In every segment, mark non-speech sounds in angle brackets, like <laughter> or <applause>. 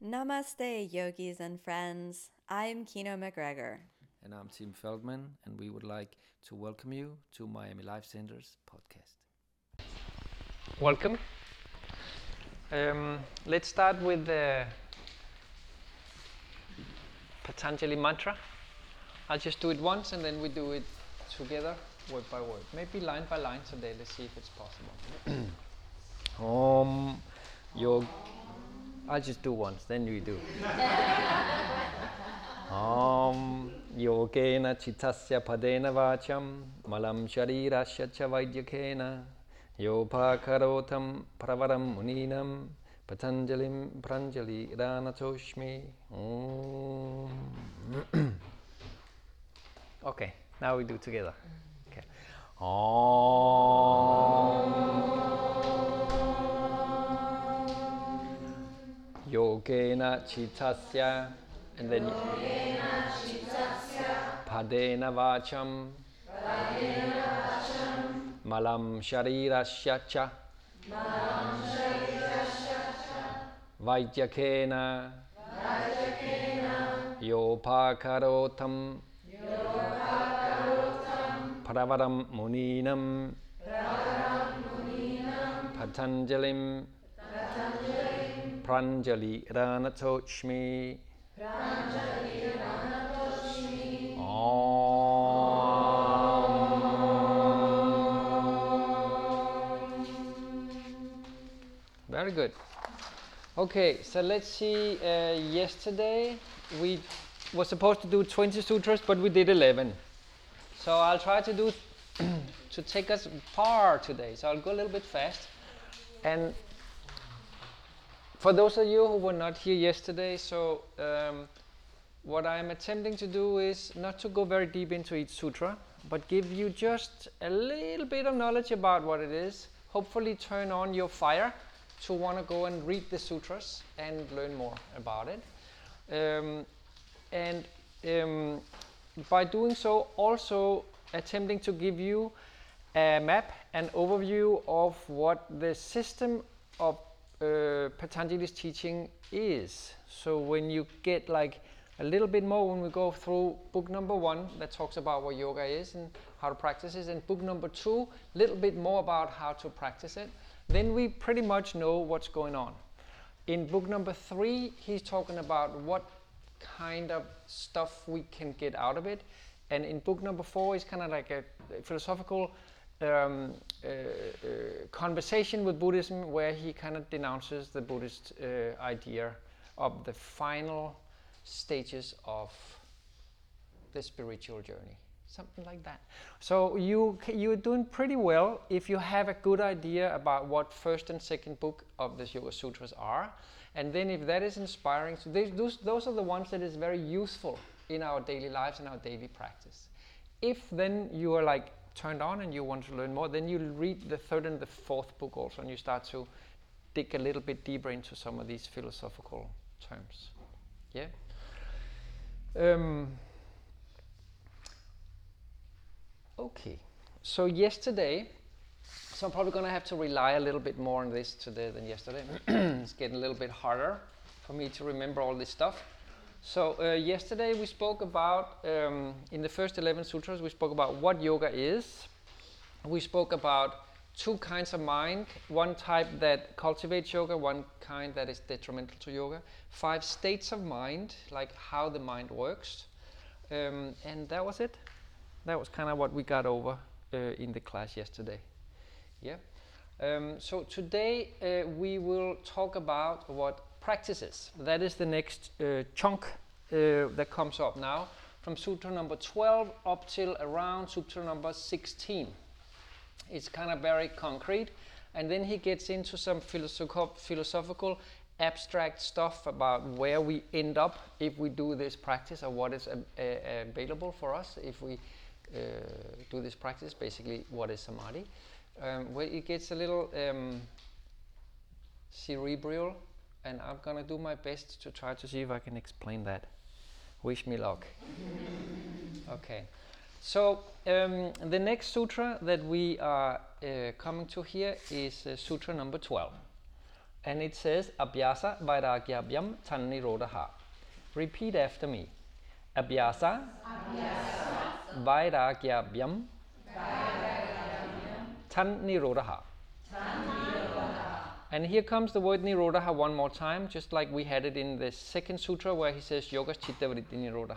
Namaste, yogis and friends. I'm Kino MacGregor. And I'm Tim Feldmann, and we would like to welcome you to Miami Life Center's podcast. Welcome. Um, let's start with the Patanjali mantra. I'll just do it once and then we do it together, word by word. Maybe line by line today. Let's see if it's possible. <clears throat> Om Yog. I'll just do once, then you do. <laughs> Om Yogena Chitasya Padena Vacham Malam Sharirasya Cha Vaidyakena Yopakarotam Pravaram Muninam Patanjalim Pranjali Ranatoshmi <clears throat> okay, now we do together. Okay. Om. Yogena Chitasya and then Padena Vacham Malam Sharirasya Cha Vaidyakena Yopakarotam Pravaram Muninam Patanjalim Pranjali Ranatoshmi Very good. Okay, so let's see. Uh, yesterday we were supposed to do 20 sutras, but we did 11. So I'll try to do <clears throat> to take us far today. So I'll go a little bit fast. And for those of you who were not here yesterday, so um, what I'm attempting to do is not to go very deep into each sutra, but give you just a little bit of knowledge about what it is. Hopefully, turn on your fire to want to go and read the sutras and learn more about it. Um, and um, by doing so, also attempting to give you a map, an overview of what the system of uh, Patanjali's teaching is. So when you get like a little bit more when we go through book number one that talks about what yoga is and how to practice it, and book number two, a little bit more about how to practice it, then we pretty much know what's going on. In book number three, he's talking about what kind of stuff we can get out of it. And in book number four, it's kind of like a philosophical um, uh, uh, conversation with Buddhism where he kind of denounces the Buddhist uh, idea of the final stages of the spiritual journey. Something like that. So you you're doing pretty well if you have a good idea about what first and second book of the Yoga Sutras are, and then if that is inspiring, so those those are the ones that is very useful in our daily lives and our daily practice. If then you are like turned on and you want to learn more, then you read the third and the fourth book also, and you start to dig a little bit deeper into some of these philosophical terms. Yeah. Um, okay. So yesterday, so I'm probably going to have to rely a little bit more on this today than yesterday. <clears throat> it's getting a little bit harder for me to remember all this stuff. So uh, yesterday we spoke about, um, in the first 11 sutras, we spoke about what yoga is. We spoke about two kinds of mind, one type that cultivates yoga, one kind that is detrimental to yoga. Five states of mind, like how the mind works. Um, and that was it. That was kind of what we got over uh, in the class yesterday. Yeah. Um, so today uh, we will talk about what practices. That is the next uh, chunk uh, that comes up now from Sutra number 12 up till around Sutra number 16. It's kind of very concrete, and then he gets into some philosoph- philosophical abstract stuff about where we end up if we do this practice or what is available for us if we uh, do this practice, basically what is samadhi. Um, where it gets a little um, cerebral and I'm gonna do my best to try to see if I can explain that. Wish me luck. <laughs> okay, so um, the next sutra that we are uh, coming to here is uh, Sutra number 12. and it says Abhyasa Vairagyabhyam Tannirodha. Repeat after me. Abhyasa, Vairagyabhyam Tannirodha. And here comes the word Nirodha one more time, just like we had it in the second sutra where he says Yoga Chitta Vritti Nirodha.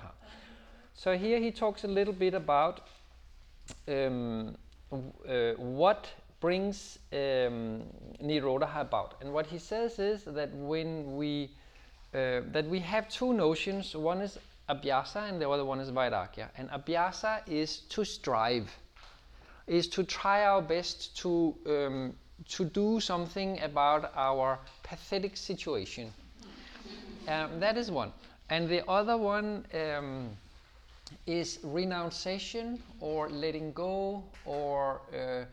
So here he talks a little bit about um, uh, what brings um, about. And what he says is that when we uh, that we have two notions, one is abhyasa and the other one is vairagya. And abhyasa is to strive, is to try our best to um, to do something about our pathetic situation. Um, that is one. And the other one um, is renunciation or letting go, or uh,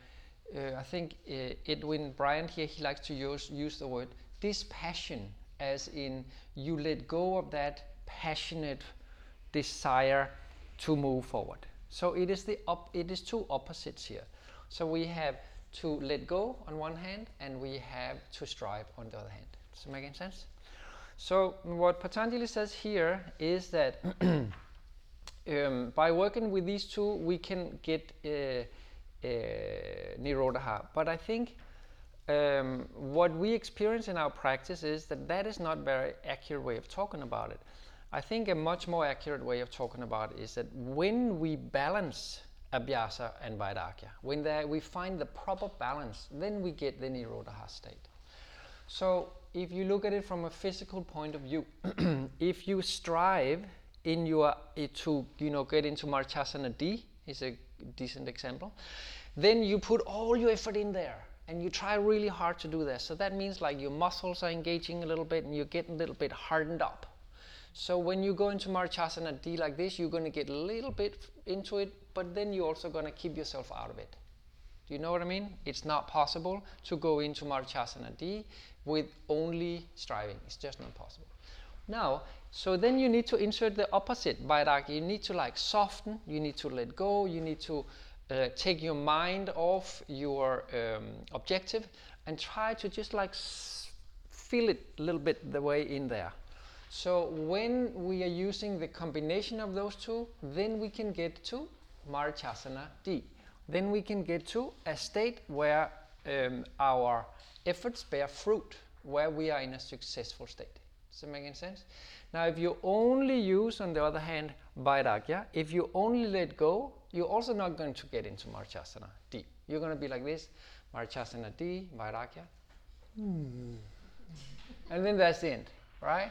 uh, I think uh, Edwin Bryant here, he likes to use, use the word dispassion, as in you let go of that passionate desire to move forward. So it is the op- it is two opposites here. So we have to let go on one hand, and we have to strive on the other hand. Does it make any sense? So what Patanjali says here is that <clears throat> um, by working with these two, we can get uh, uh, Nirodha. But I think um, what we experience in our practice is that that is not very accurate way of talking about it. I think a much more accurate way of talking about it is that when we balance abhyasa and vairagya, when there, we find the proper balance, then we get the Nirodha state. So if you look at it from a physical point of view, <clears throat> if you strive in your eh, to you know get into Marichasana D is a decent example, then you put all your effort in there and you try really hard to do that. So that means like your muscles are engaging a little bit and you're getting a little bit hardened up. So when you go into Marichasana D like this, you're going to get a little bit into it, but then you're also going to keep yourself out of it. Do you know what I mean? It's not possible to go into Marichasana D with only striving. It's just not possible. Now, so then you need to insert the opposite vairagya. You need to like soften. You need to let go. You need to uh, take your mind off your um, objective and try to just like s- feel it a little bit the way in there. So when we are using the combination of those two, then we can get to Marichasana D. Then we can get to a state where um, our efforts bear fruit, where we are in a successful state. Does that make any sense? Now, if you only use, on the other hand, Vairagya, if you only let go, you're also not going to get into Marichasana D. You're going to be like this Marichasana D, Vairagya. And then that's the end, right?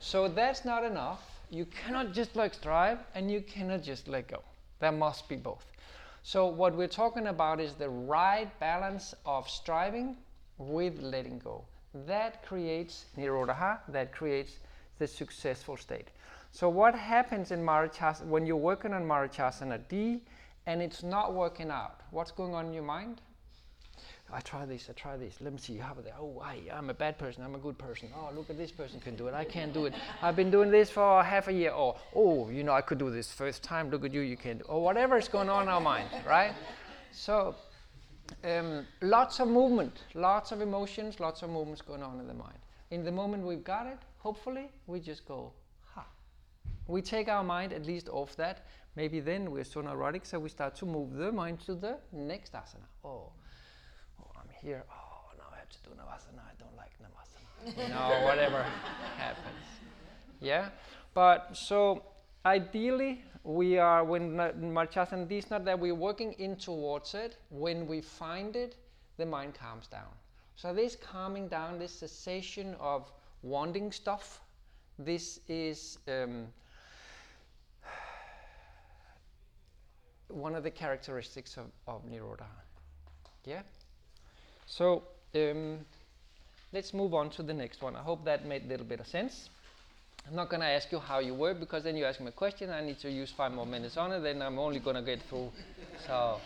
So that's not enough. You cannot just like strive and you cannot just let go. There must be both. So what we're talking about is the right balance of striving with letting go. That creates nirodha, that creates the successful state. So what happens in Marichasana when you're working on Marichasana D and it's not working out? What's going on in your mind? I try this, I try this. Let me see how that. Oh, I, I'm a bad person. I'm a good person. Oh, look at this person can do it. I can't do it. I've been doing this for half a year. Or oh, you know, I could do this first time. Look at you, you can. do Or whatever is going on in our mind, right? So, um, lots of movement, lots of emotions, lots of movements going on in the mind. In the moment we've got it, hopefully we just go, ha. We take our mind at least off that. Maybe then we're so neurotic, so we start to move the mind to the next asana. Oh oh, here. Oh, now I have to do Navasana. I don't like Navasana. <laughs> you know, whatever happens. Yeah? But so ideally, we are, when na- Marichasana D is not that we're working in towards it, when we find it, the mind calms down. So, this calming down, this cessation of wanting stuff, this is um, one of the characteristics of, of Nirodha. Yeah? So um, let's move on to the next one. I hope that made a little bit of sense. I'm not going to ask you how you work because then you ask me a question. I need to use five more minutes on it. Then I'm only going to get through. So uh,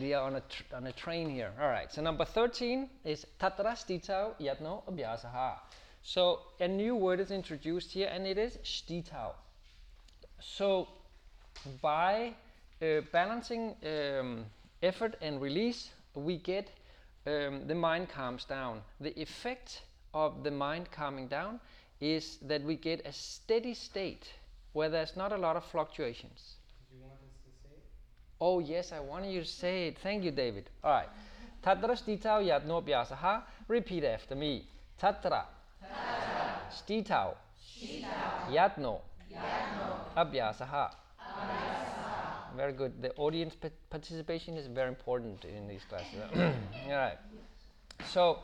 we are on a tr- on a train here. All right. So number 13 is tatra stitau yatno abhyasaha. So a new word is introduced here, and it is stitau. So by uh, balancing um, effort and release, we get um, the mind calms down. The effect of the mind calming down is that we get a steady state where there's not a lot of fluctuations. Did you want us to say it? Oh, yes, I want you to say it. Thank you, David. All right. Tatra stitau yatno abhyasaha. Repeat after me. Tatra. Stitau. Yatno. Abhyasaha. Very good. The audience pa- participation is very important in these classes. <coughs> All right. So,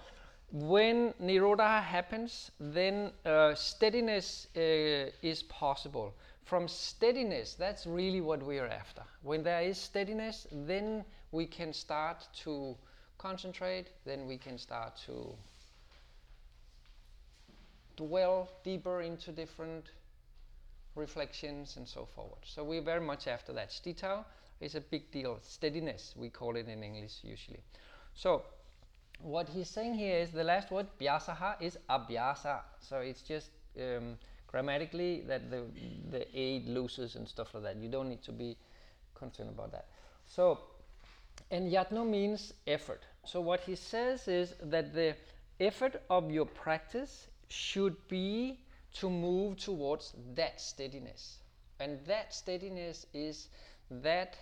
when Nirodha happens, then uh, steadiness uh, is possible. From steadiness, that's really what we are after. When there is steadiness, then we can start to concentrate, then we can start to dwell deeper into different reflections and so forward. So we're very much after that. Stitau is a big deal. Steadiness, we call it in English usually. So what he's saying here is the last word bhyasaha is abhyasa. So it's just um, grammatically that the the aid loses and stuff like that. You don't need to be concerned about that. So and yatno means effort. So what he says is that the effort of your practice should be to move towards that steadiness. And that steadiness is that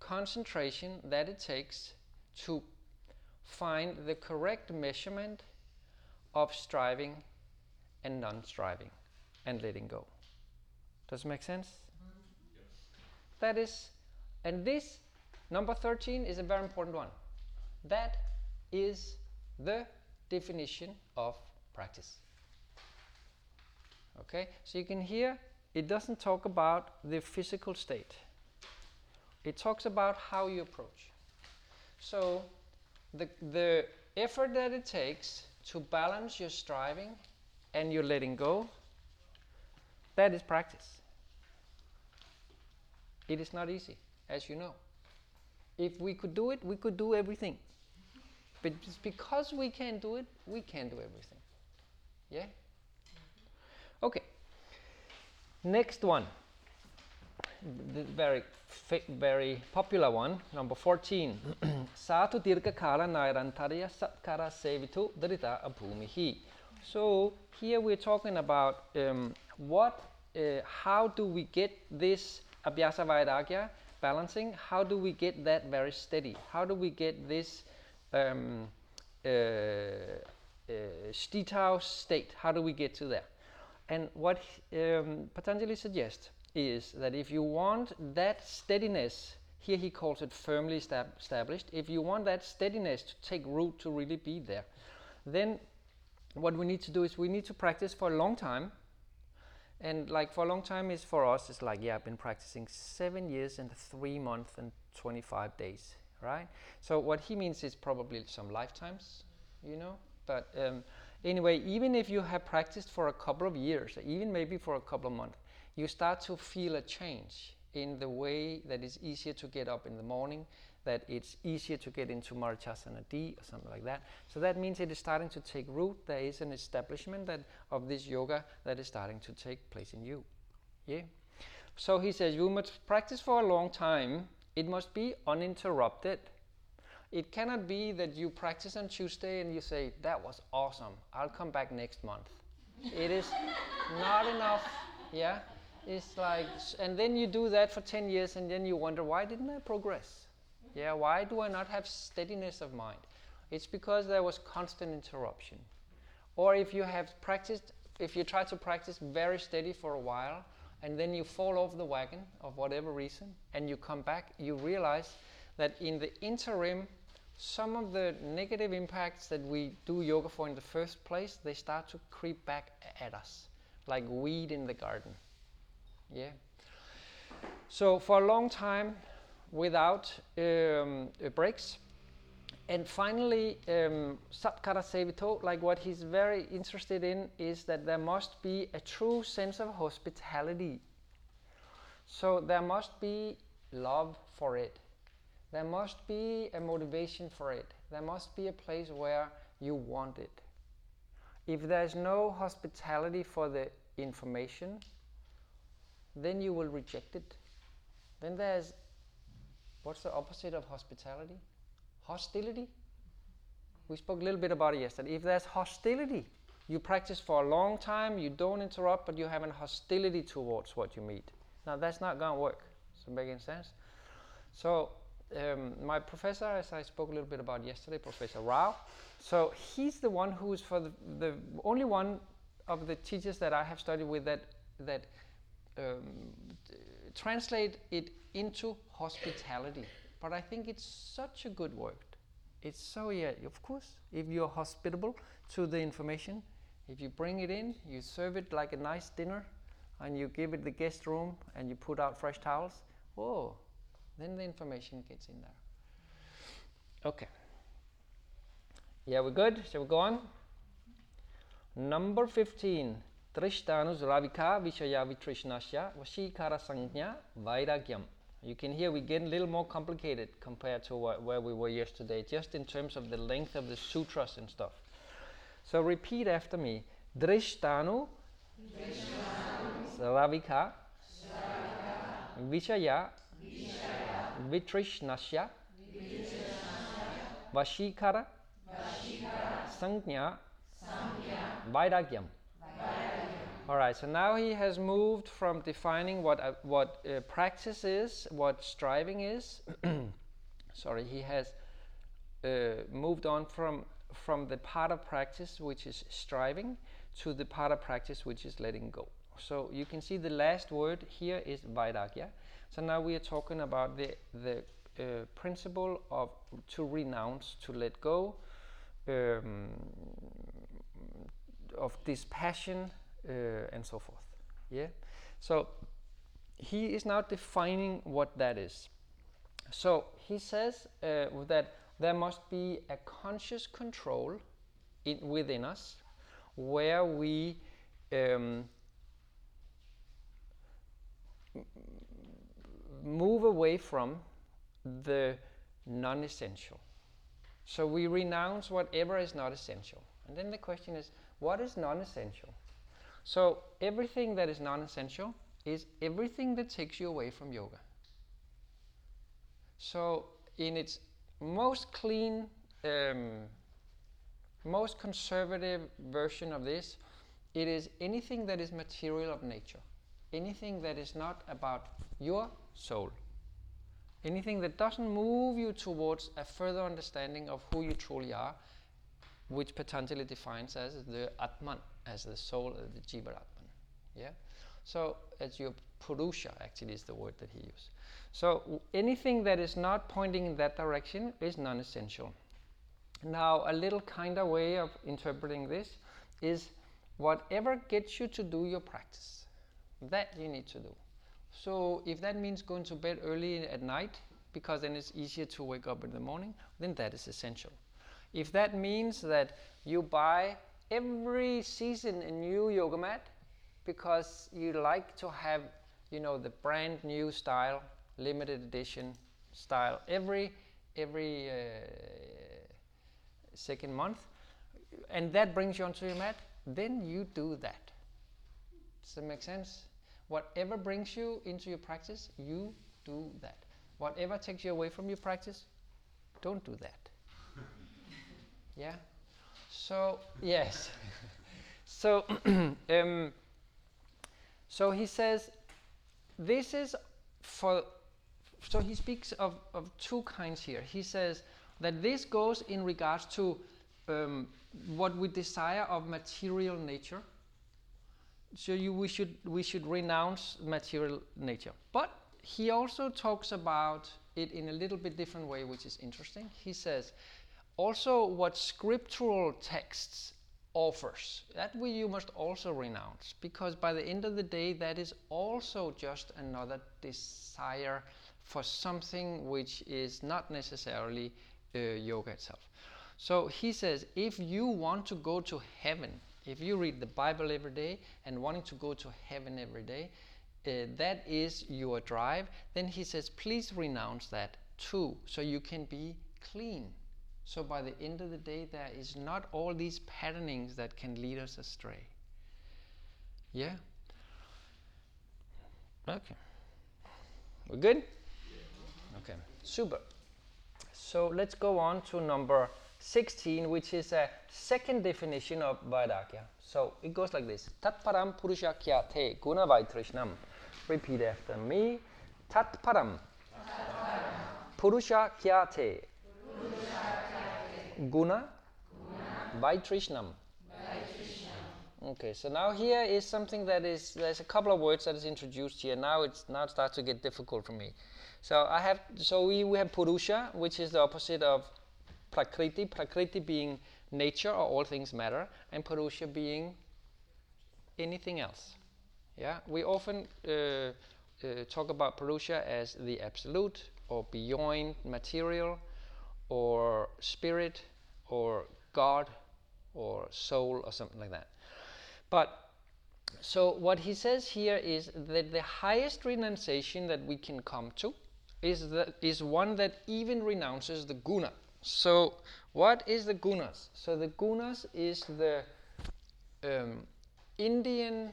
concentration that it takes to find the correct measurement of striving and non striving and letting go. Does it make sense? Yes. That is, and this number 13 is a very important one. That is the definition of practice. Okay, so you can hear it doesn't talk about the physical state, it talks about how you approach. So, the, the effort that it takes to balance your striving and your letting go, that is practice. It is not easy, as you know. If we could do it, we could do everything. But just because we can't do it, we can't do everything. Yeah? Okay. Next one. The very very popular one, number 14. <clears throat> Satu dirka kala nairantarya satkara sevitu drita abhumihi. So here we're talking about um, what, uh, how do we get this abhyasa vairagya balancing? How do we get that very steady? How do we get this um, uh, uh, state? How do we get to there? And what um, Patanjali suggests is that if you want that steadiness, here he calls it firmly stab- established, if you want that steadiness to take root to really be there, then what we need to do is we need to practice for a long time. And like for a long time is for us, it's like, yeah, I've been practicing seven years and three months and 25 days, right? So what he means is probably some lifetimes, you know? But um, anyway, even if you have practiced for a couple of years, even maybe for a couple of months, you start to feel a change in the way that it's easier to get up in the morning, that it's easier to get into Marichasana D or something like that. So that means it is starting to take root. There is an establishment that of this yoga that is starting to take place in you. Yeah. So he says you must practice for a long time. It must be uninterrupted. It cannot be that you practice on Tuesday and you say, That was awesome. I'll come back next month. it is not enough. Yeah. It's like, and then you do that for 10 years and then you wonder, Why didn't I progress? Yeah. Why do I not have steadiness of mind? It's because there was constant interruption. Or if you have practiced, if you try to practice very steady for a while and then you fall off the wagon of whatever reason and you come back, you realize that in the interim, some of the negative impacts that we do yoga for in the first place, they start to creep back at us, like weed in the garden. Yeah. So for a long time, without um, uh, breaks, and finally, um, Sevito, like what he's very interested in, is that there must be a true sense of hospitality. So there must be love for it. There must be a motivation for it. There must be a place where you want it. If there's no hospitality for the information, then you will reject it. Then there's what's the opposite of hospitality? Hostility? we spoke a little bit about it yesterday. If there's hostility, you practice for a long time, you don't interrupt, but you have a hostility towards what you meet. Now that's not going to work. Does it make sense? So um, my professor, as I spoke a little bit about yesterday, Professor Rao, so he's the one who is for the, the only one of the teachers that I have studied with that that um, translate it into hospitality. But I think it's such a good word. It's so yeah, of course, if you're hospitable to the information, if you bring it in, you serve it like a nice dinner, and you give it the guest room, and you put out fresh towels. Oh, then the information gets in there. Okay. Yeah, we're good. Shall we go on? Number 15. Trishtanus Ravika Vishaya Vitrishnasya Vashikara Sangnya Vairagyam. You can hear we get a little more complicated compared to wh- where we were yesterday, just in terms of the length of the sutras and stuff. So repeat after me. Drishtanu, Ravika, Vishaya, Vitrishnasya, Vashikara, Sangnya, Vairagyam. All right, so now he has moved from defining what uh, what uh, practice is, what striving is. <clears throat> Sorry, he has uh, moved on from from the part of practice which is striving to the part of practice which is letting go. So you can see the last word here is vairagya. So now we are talking about the the uh, principle of to renounce, to let go, um, of dispassion uh, and so forth. Yeah. So he is now defining what that is. So he says uh, that there must be a conscious control in, within us where we um, move away from the non essential. So we renounce whatever is not essential. And then the question is what is non essential? So everything that is non essential is everything that takes you away from yoga. So, in its most clean, um, most conservative version of this, it is anything that is material of nature, anything that is not about your soul, anything that doesn't move you towards a further understanding of who you truly are, which Patanjali defines as the Atman, as the soul, uh, the Jivaratman. Yeah? So, as your Purusha actually is the word that he used. So, anything that is not pointing in that direction is non essential. Now, a little kind of way of interpreting this is whatever gets you to do your practice, that you need to do. So, if that means going to bed early at night, because then it's easier to wake up in the morning, then that is essential. If that means that you buy every season a new yoga mat because you like to have, you know, the brand new style, limited edition style every every uh, second month, and that brings you onto your mat, then you do that. Does that make sense? Whatever brings you into your practice, you do that. Whatever takes you away from your practice, don't do that. <laughs> yeah? So, yes. <laughs> so, <clears throat> um, so he says, this is for, so he speaks of, of two kinds here. He says that this goes in regards to um, what we desire of material nature. So you, we, should, we should renounce material nature. But he also talks about it in a little bit different way, which is interesting. He says, also what scriptural texts offers that we you must also renounce because by the end of the day that is also just another desire for something which is not necessarily uh, yoga itself so he says if you want to go to heaven if you read the bible every day and wanting to go to heaven every day uh, that is your drive then he says please renounce that too so you can be clean so by the end of the day, there is not all these patternings that can lead us astray. Yeah? Okay. We're good? Okay, super. So let's go on to number 16, which is a second definition of Vairagya. So it goes like this Tatparam Purusha Kyate Guna Vaitrishnam. Repeat after me. Tatparam Purusha Kyate Guna Vaitrishnam. Okay, so now here is something that is there's a couple of words that is introduced here. Now it's now it starts to get difficult for me. So I have so we, we have Purusha, which is the opposite of Prakriti. Prakriti being nature or all things matter, and Purusha being anything else. Yeah, we often uh, uh, talk about Purusha as the absolute or beyond material or spirit or God or soul or something like that. But so what he says here is that the highest renunciation that we can come to is that is one that even renounces the guna. So what is the gunas? So the gunas is the um, Indian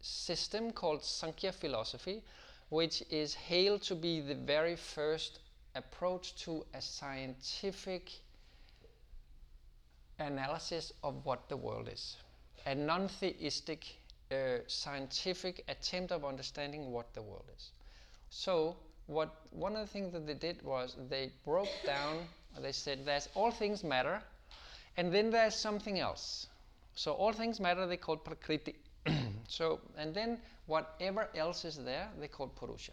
system called Sankhya philosophy, which is hailed to be the very first approach to a scientific analysis of what the world is a non-theistic uh, scientific attempt of understanding what the world is. So, what one of the things that they did was they broke down. They said there's all things matter, and then there's something else. So all things matter. They call prakriti. <clears throat> so and then whatever else is there, they call purusha,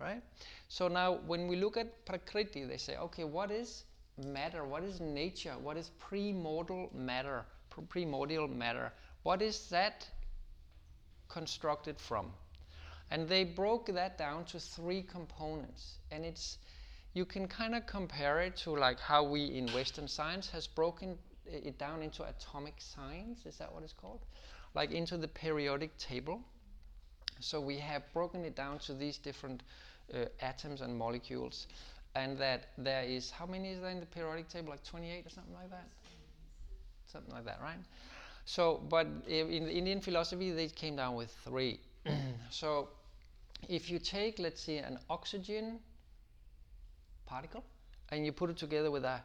right? So now when we look at prakriti, they say, okay, what is matter? What is nature? What is primordial matter? primordial matter. What is that constructed from? And they broke that down to three components. And it's you can kind of compare it to like how we in Western science has broken it down into atomic science. Is that what it's called? Like into the periodic table. So we have broken it down to these different uh, atoms and molecules, and that there is how many is there in the periodic table? Like 28 or something like that something like that, right? So, but in the Indian philosophy, they came down with three. <clears throat> so, if you take, let's say, an oxygen particle and you put it together with a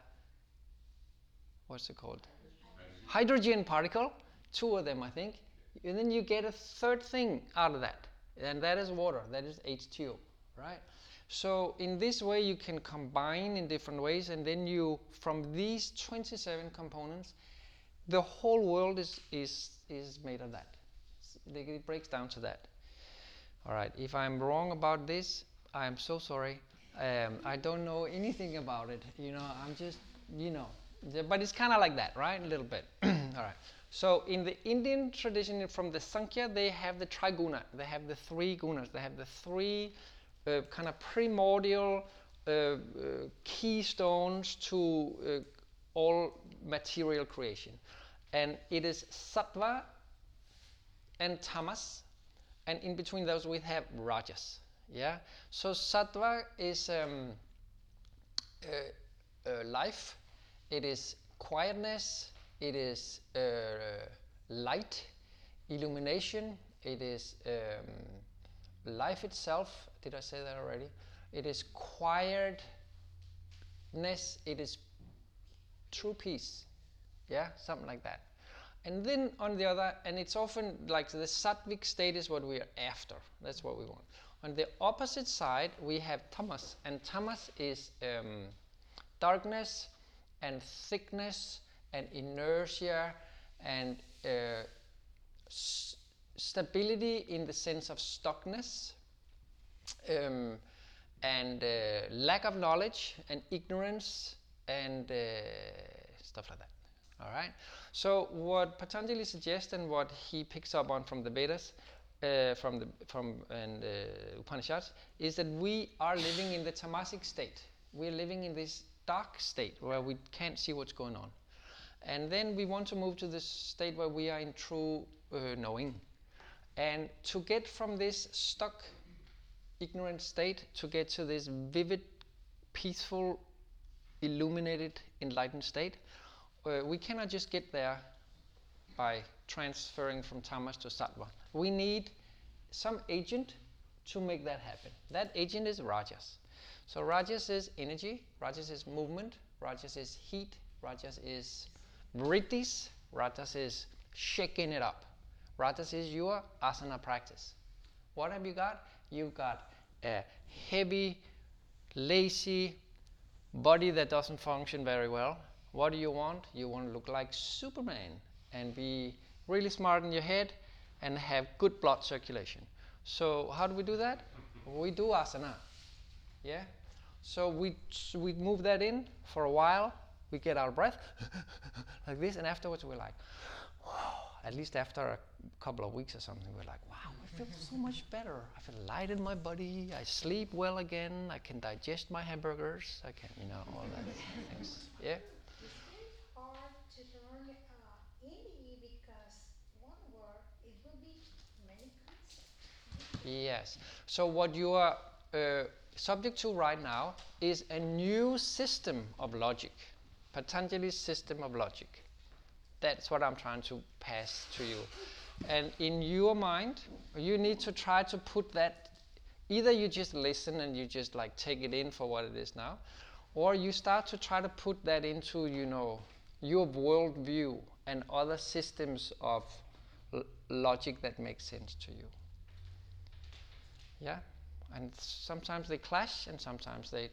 what's it called? Hydrogen particle, two of them, I think, and then you get a third thing out of that, and that is water. That is H2O, right? So in this way, you can combine in different ways, and then you, from these 27 components, the whole world is, is, is made of that. It breaks down to that. All right, if I'm wrong about this, I'm so sorry. Um, I don't know anything about it. You know, I'm just, you know, but it's kind of like that, right? A little bit. <clears throat> All right. So in the Indian tradition, from the Sankhya, they have the triguna. They have the three gunas. They have the three uh, kind of primordial uh, uh, keystones to uh, all material creation. And it is sattva and tamas, and in between those we have rajas. Yeah. So sattva is um, uh, uh, life. It is quietness. It is uh, light, illumination. It is um, life itself. Did I say that already? It is quietness. It is true peace. Yeah, something like that. And then on the other, and it's often like the sattvic state is what we are after. That's what we want. On the opposite side, we have Tamas, and tamas is um, darkness and thickness and inertia and uh, stability in the sense of stuckness um, and uh, lack of knowledge and ignorance and uh, stuff like that. All right. So what Patanjali suggests and what he picks up on from the Vedas, uh, from the from and uh, Upanishads, is that we are living in the tamasic state. We're living in this dark state where we can't see what's going on, and then we want to move to this state where we are in true uh, knowing, and to get from this stuck, ignorant state to get to this vivid, peaceful, illuminated, enlightened state uh, we cannot just get there by transferring from tamas to sattva. We need some agent to make that happen. That agent is rajas. So rajas is energy, rajas is movement, rajas is heat, Rajas is vritis. Rajas is shaking it up. Rajas is your asana practice. What have you got? You've got a heavy, lazy body that doesn't function very well. What do you want? You want to look like Superman and be really smart in your head and have good blood circulation. So how do we do that? We do asana. Yeah? So we we move that in for a while. We get our breath <laughs> like this, and afterwards we're like, at least after a couple of weeks or something, we're like, wow, I feel so much better. I feel light in my body. I sleep well again. I can digest my hamburgers. I can, you know, all that <laughs> things. Yeah. hard to learn uh, Hindi because one word it will be many concepts. Yes. So what you are uh, subject to right now is a new system of logic, Patanjali's system of logic. That's what I'm trying to pass to you. And in your mind, you need to try to put that. Either you just listen and you just like take it in for what it is now, or you start to try to put that into you know your worldview and other systems of l- logic that make sense to you. Yeah, and sometimes they clash, and sometimes they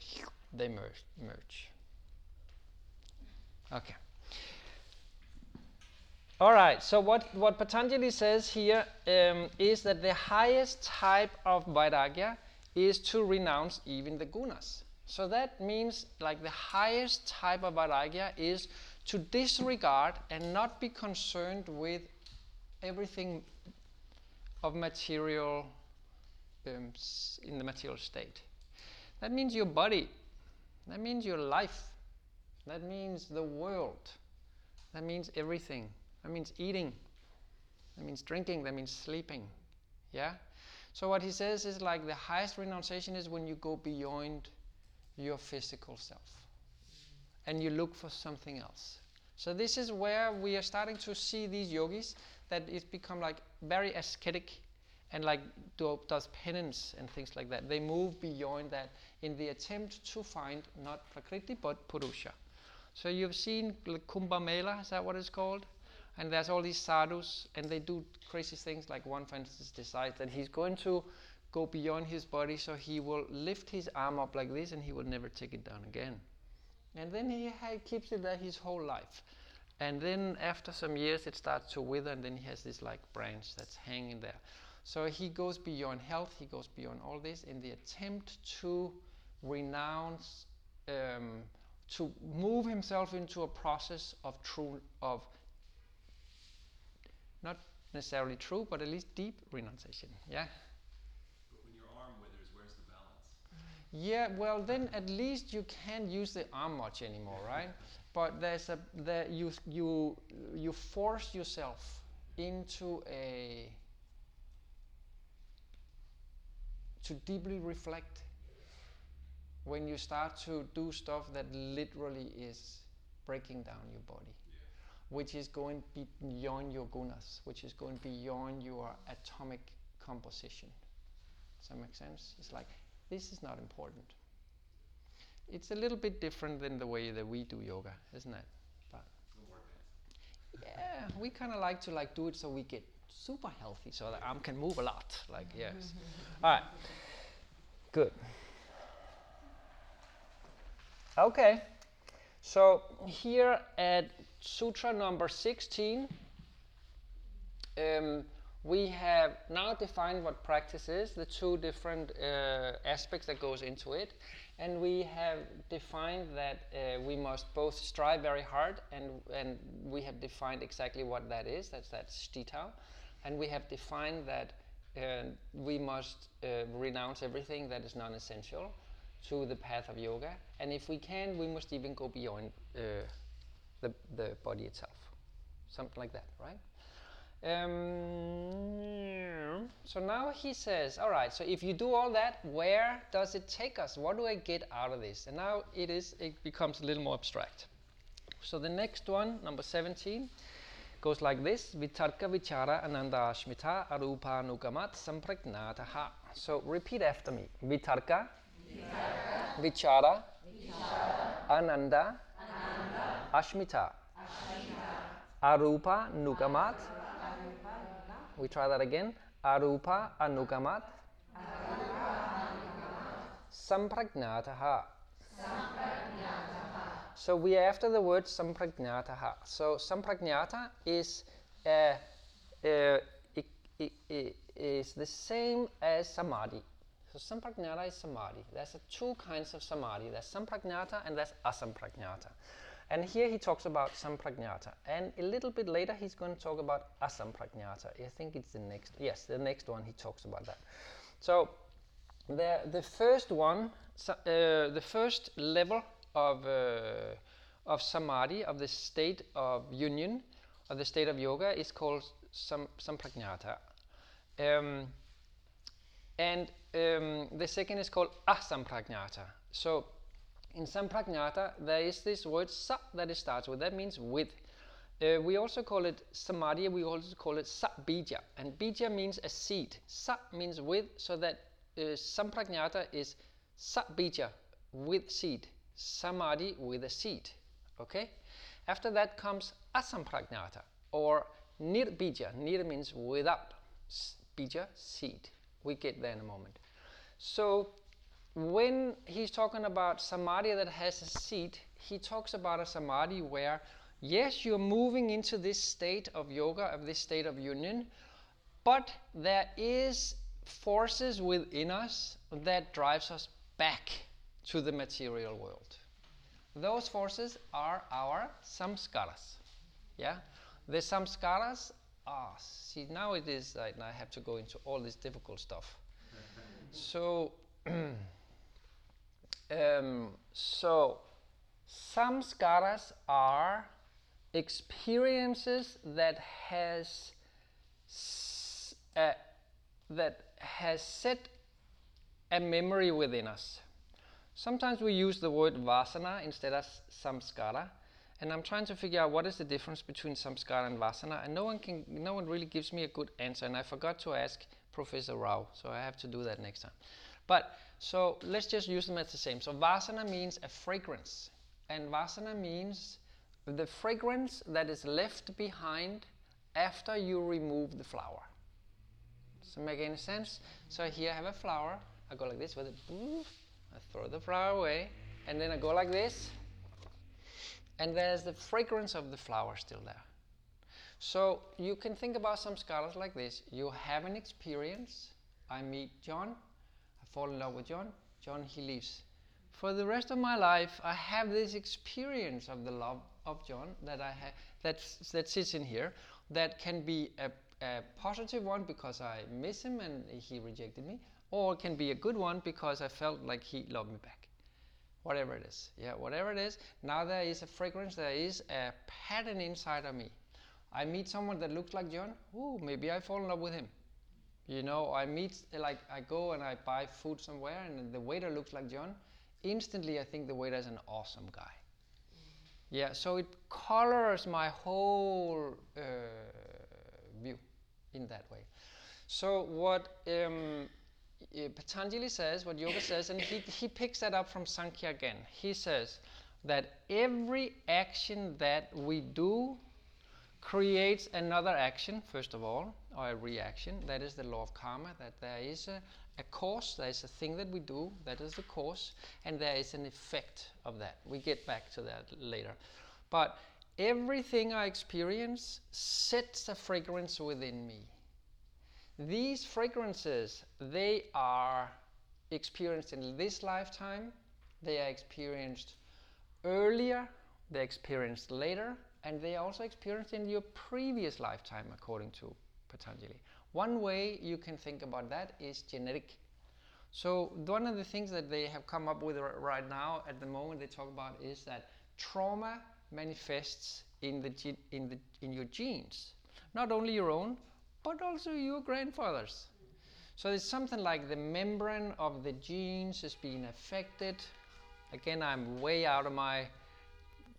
they merge. merge. Okay. All right. So what what Patanjali says here um, is that the highest type of vairagya is to renounce even the gunas. So that means like the highest type of vairagya is to disregard and not be concerned with everything of material um, in the material state. That means your body. That means your life. That means the world. That means everything. That means eating. That means drinking. That means sleeping. Yeah? So, what he says is like the highest renunciation is when you go beyond your physical self and you look for something else. So, this is where we are starting to see these yogis that it's become like very ascetic and like do, does penance and things like that. They move beyond that in the attempt to find not Prakriti but Purusha. So you've seen like Kumbh Mela, is that what it's called? And there's all these sadhus, and they do crazy things. Like one, for instance, decides that he's going to go beyond his body, so he will lift his arm up like this, and he will never take it down again. And then he keeps it there his whole life. And then after some years, it starts to wither, and then he has this like branch that's hanging there. So he goes beyond health, he goes beyond all this in the attempt to renounce, um, to move himself into a process of true, of not necessarily true, but at least deep renunciation. Yeah. But when your arm withers, where's the balance? Yeah, well then at least you can't use the arm much anymore, right? <laughs> But there's a there you you you force yourself into a to deeply reflect when you start to do stuff that literally is breaking down your body which is going beyond your gunas which is going beyond your atomic composition. Does that make sense? It's like this is not important. It's a little bit different than the way that we do yoga isn't it? But yeah we kind of like to like do it so we get super healthy so the arm can move a lot like yes. All right good. Okay. So here at sutra number 16 um, we have now defined what practice is the two different uh, aspects that goes into it and we have defined that uh, we must both strive very hard and, and we have defined exactly what that is that's that shtita and we have defined that uh, we must uh, renounce everything that is non-essential to the path of yoga and if we can we must even go beyond uh, the, the body itself something like that right um, so now he says, all right, so if you do all that, where does it take us? What do I get out of this? And now it is it becomes a little more abstract. So the next one, number 17, goes like this Vitarka vichara ananda ashmita arupa nugamat sampragnataha. So repeat after me. Vitarka, vichara, ananda, Ashmita. Arupa Nugamat. We try that again. Arupa Anugamat. Sampragnataha. So we are after the word sampragnataha. So sampragnata is uh, uh, i- i- i- is the same as samadhi. So sampragnata is samadhi. There's two kinds of samadhi. There's sampragnata and there's asampragnata. And here he talks about sampragnata. And a little bit later he's going to talk about asampragnata. I think it's the next. Yes, the next one he talks about that. So the the first one, uh, the first level of uh, of samadhi of the state of union, of the state of yoga is called sam, sampragnata. Um, and um, the second is called asampragnata. So in sampragnata there is this word sa that it starts with. That means with. Uh, we also call it samadhi. We also call it sa bija, and bija means a seed. Sa means with, so that uh, sampragnata is sa bija with seed, samadhi with a seed. Okay. After that comes asampragnata or nirbija. Nir means without, bija seed. We get there in a moment. So when he's talking about samadhi that has a seed, he talks about a samadhi where, yes, you're moving into this state of yoga, of this state of union, but there is forces within us that drives us back to the material world. Those forces are our samskaras. Yeah, the samskaras. Ah, see now it is. Like, I have to go into all this difficult stuff. So, <clears throat> um, so samskaras are experiences that has uh, that has set a memory within us. Sometimes we use the word vasana instead of samskara, and I'm trying to figure out what is the difference between samskara and vasana, and no one can, no one really gives me a good answer, and I forgot to ask Professor Rao, so I have to do that next time. But so let's just use them as the same. So vasana means a fragrance, and vasana means the fragrance that is left behind after you remove the flower. Does it make any sense? So here I have a flower. I go like this with it. I throw the flower away, and then I go like this, and there's the fragrance of the flower still there. So you can think about samskaras like this. You have an experience. I meet John. I fall in love with John. John, he leaves. For the rest of my life, I have this experience of the love of John that I have that that sits in here. That can be a, a positive one because I miss him and he rejected me, or it can be a good one because I felt like he loved me back whatever it is. Yeah, whatever it is. Now there is a fragrance, there is a pattern inside of me. I meet someone that looks like John. Ooh, maybe I fall in love with him. You know, I meet like I go and I buy food somewhere, and the waiter looks like John. Instantly, I think the waiter is an awesome guy. Yeah, so it colors my whole uh, view in that way. So what um, uh, Patanjali says, what yoga says, and he, he picks that up from Sankhya again. He says that every action that we do creates another action, first of all, or a reaction. That is the law of karma, that there is a, a cause, there is a thing that we do, that is the cause, and there is an effect of that. We get back to that later. But everything I experience sets a fragrance within me. These fragrances, they are experienced in this lifetime, they are experienced earlier, they're experienced later, and they are also experienced in your previous lifetime, according to Patanjali. One way you can think about that is genetic. So, one of the things that they have come up with right now at the moment they talk about is that trauma manifests in, the in, the, in your genes, not only your own, but also your grandfather's. So it's something like the membrane of the genes is being affected. Again, I'm way out of my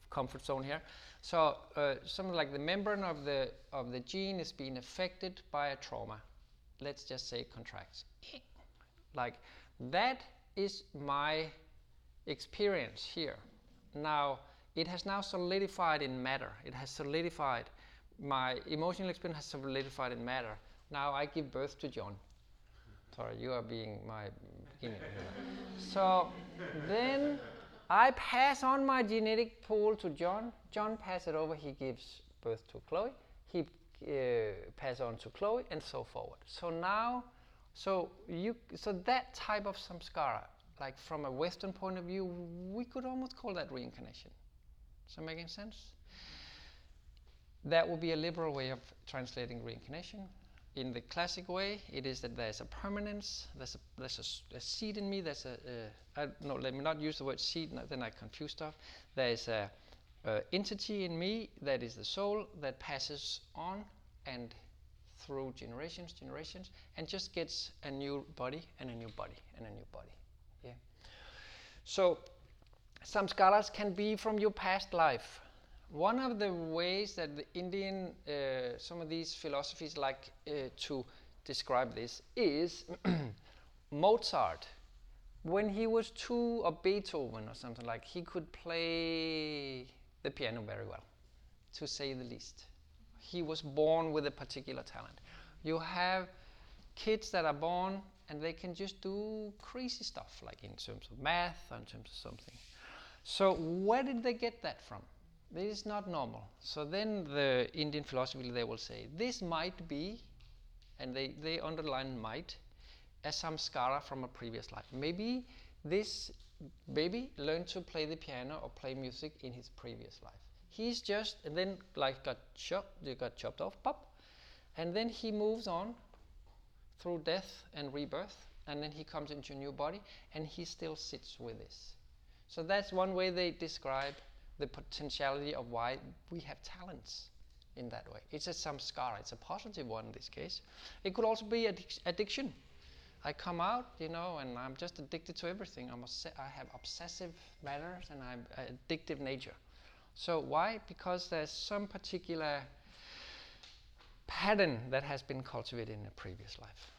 comfort zone here. So uh, something like the membrane of the of the gene is being affected by a trauma. Let's just say it contracts. Like that is my experience here. Now, it has now solidified in matter. It has solidified. My emotional experience has solidified in matter. Now I give birth to John. Sorry, you are being my beginning. so then I pass on my genetic pool to John. John passes it over. He gives birth to Chloe. He uh, pass on to Chloe, and so forward. So now, so you, so that type of samskara, like from a Western point of view, we could almost call that reincarnation. Is that making sense? That would be a liberal way of translating reincarnation. In the classic way, it is that there's a permanence, there's a, there's a a, seed in me, there's a, I, no, let me not use the word seed, no, then I confuse stuff. There is a, a entity in me that is the soul that passes on and through generations, generations, and just gets a new body and a new body and a new body. Yeah. So samskaras can be from your past life. One of the ways that the Indian, uh, some of these philosophies like uh, to describe this is <clears throat> Mozart. When he was two, or Beethoven or something like, he could play the piano very well, to say the least. He was born with a particular talent. You have kids that are born and they can just do crazy stuff, like in terms of math or in terms of something. So where did they get that from? This is not normal. So then the Indian philosophy they will say this might be, and they, they underline might, a samskara from a previous life. Maybe this baby learned to play the piano or play music in his previous life. He's just and then life got chopped, they got chopped off, pop, and then he moves on through death and rebirth, and then he comes into a new body, and he still sits with this. So that's one way they describe the potentiality of why we have talents in that way. It's a samskara, it's a positive one in this case. It could also be addic- addiction. I come out, you know, and I'm just addicted to everything. I'm obs- I have obsessive manners and I'm uh, addictive nature. So why? Because there's some particular pattern that has been cultivated in a previous life.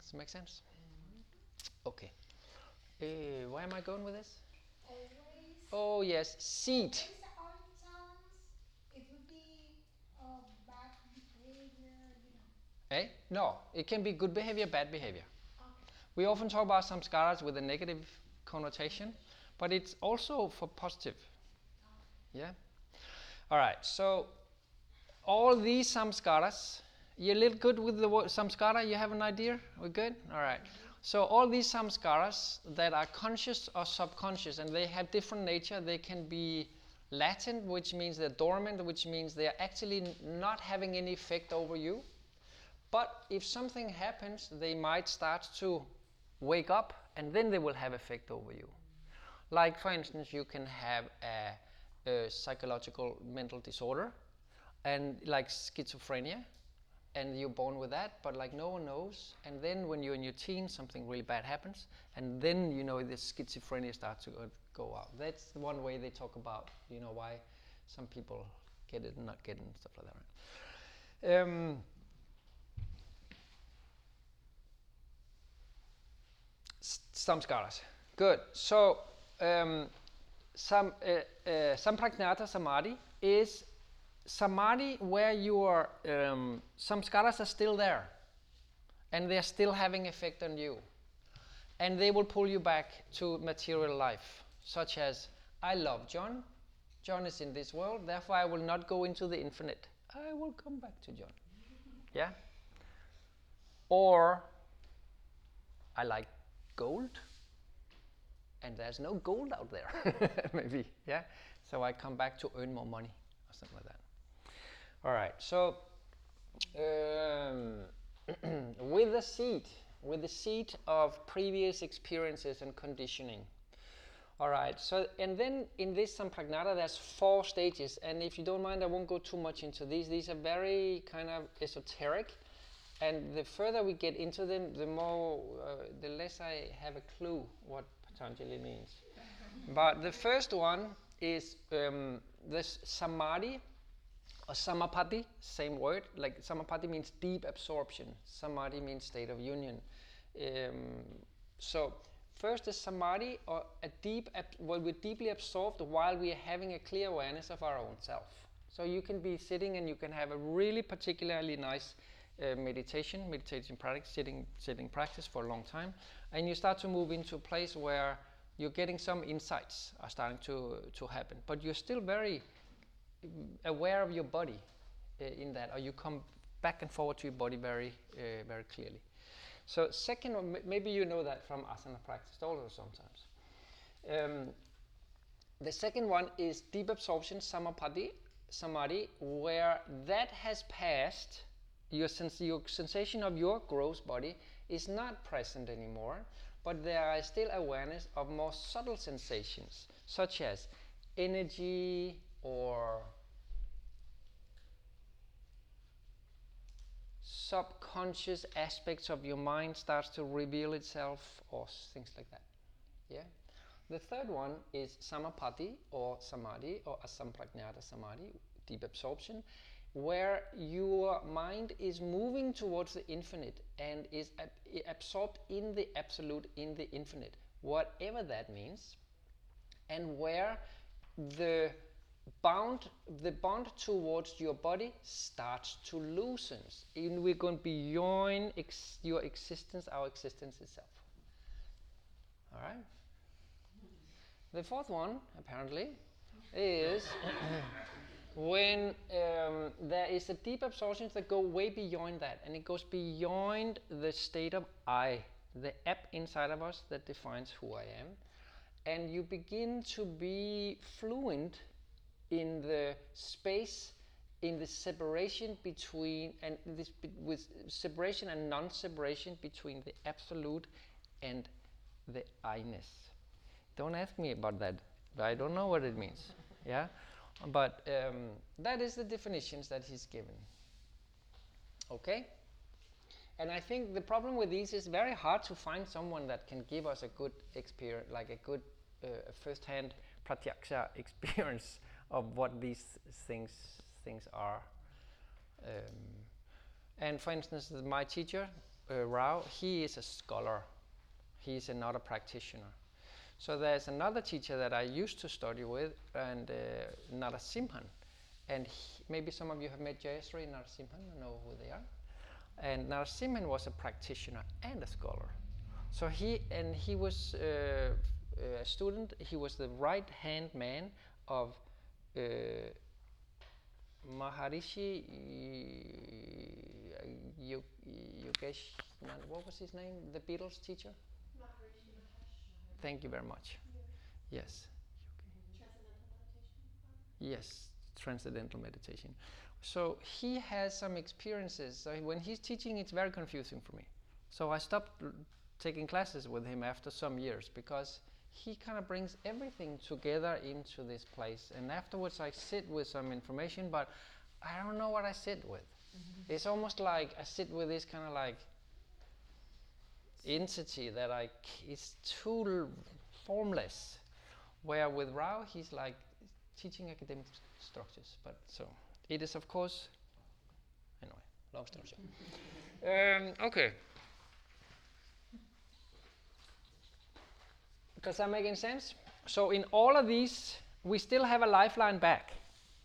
Does it make sense? Okay. Uh, where am I going with this? Oh yes, seat. Always our talents. It would be uh, bad behavior, you know. Eh? No, it can be good behavior, bad behavior. Okay. We often talk about samskaras with a negative connotation, but it's also for positive. Yeah? All right, so all these samskaras, you're a little good with the word samskara? You have an idea? We're good? All right. So all these samskaras that are conscious or subconscious, and they have different nature. They can be latent, which means they're dormant, which means they're actually not having any effect over you. But if something happens, they might start to wake up and then they will have effect over you. Like, for instance, you can have a, a psychological mental disorder and like schizophrenia, and you're born with that, but like no one knows. And then when you're in your teens, something really bad happens, and then you know this schizophrenia starts to go, go out. That's one way they talk about, you know, why some people get it and not get it and stuff like that. Right? Um, S- samskaras. Good. So, um, sam, uh, uh, sampragnata samadhi is samadhi where your um, samskaras are still there and they're still having effect on you. And they will pull you back to material life, such as I love John. John is in this world, therefore I will not go into the infinite. I will come back to John. Yeah? Or I like gold and there's no gold out there <laughs> maybe yeah so i come back to earn more money or something like that all right so um, <clears throat> with the seed with the seed of previous experiences and conditioning all right so and then in this sampragnata there's four stages and if you don't mind i won't go too much into these these are very kind of esoteric and the further we get into them, the more, uh, the less I have a clue what Patanjali means. <laughs> but the first one is um, this samadhi samapati, same word. Like samapati means deep absorption. Samadhi means state of union. Um, so First is samadhi, or a deep, ab- well, we're deeply absorbed while we are having a clear awareness of our own self. So you can be sitting and you can have a really particularly nice uh, meditation, meditation practice, sitting, sitting practice for a long time, and you start to move into a place where you're getting some insights are starting to to happen, but you're still very aware of your body uh, in that, or you come back and forward to your body very, uh, very clearly. So second, maybe you know that from asana practice also sometimes. Um, the second one is deep absorption samadhi, samadhi, where that has passed. Your, sens- your sensation of your gross body is not present anymore, but there is still awareness of more subtle sensations, such as energy or subconscious aspects of your mind starts to reveal itself or things like that. Yeah? The third one is samapati or samadhi or asampragnata samadhi deep absorption where your mind is moving towards the infinite and is ab- absorbed in the absolute in the infinite. Whatever that means and where the bound the bond towards your body starts to loosen and we're going beyond ex- your existence our existence itself. All right? The fourth one apparently is <coughs> when um, there is a deep absorption that go way beyond that and it goes beyond the state of i the app inside of us that defines who i am. And you begin to be fluent in the space in the separation between and this with separation and non-separation between the absolute and the i-ness. Don't ask me about that. I don't know what it means <laughs> yeah? But um, that is the definitions that he's given okay? And I think the problem with these is very hard to find someone that can give us a good experience, like a good uh, first-hand pratyaksha <laughs> experience of what these things things are. Um, and for instance, my teacher, uh, Rao, he is a scholar. He is not a practitioner. So there's another teacher that I used to study with, and uh, Narasimhan. And he, maybe some of you have met Jayasri Narasimhan, know who they are and Narasimhan was a practitioner and a scholar. So he and he was uh, a student. He was the right hand man of uh, Maharishi Yo- Yogesh. What was his name? The Beatles teacher. Thank you very much. Yes. Yes, transcendental meditation. So he has some experiences. So when he's teaching, it's very confusing for me. So I stopped taking classes with him after some years because he kind of brings everything together into this place. And afterwards, I sit with some information, but I don't know what I sit with. It's almost like I sit with this kind of like entity that I c- is too l- formless. Where with Rao, he's like teaching academic s- structures. But so it is, of course. Anyway, long story short. <laughs> um, okay. Does that make any sense? So in all of these, we still have a lifeline back.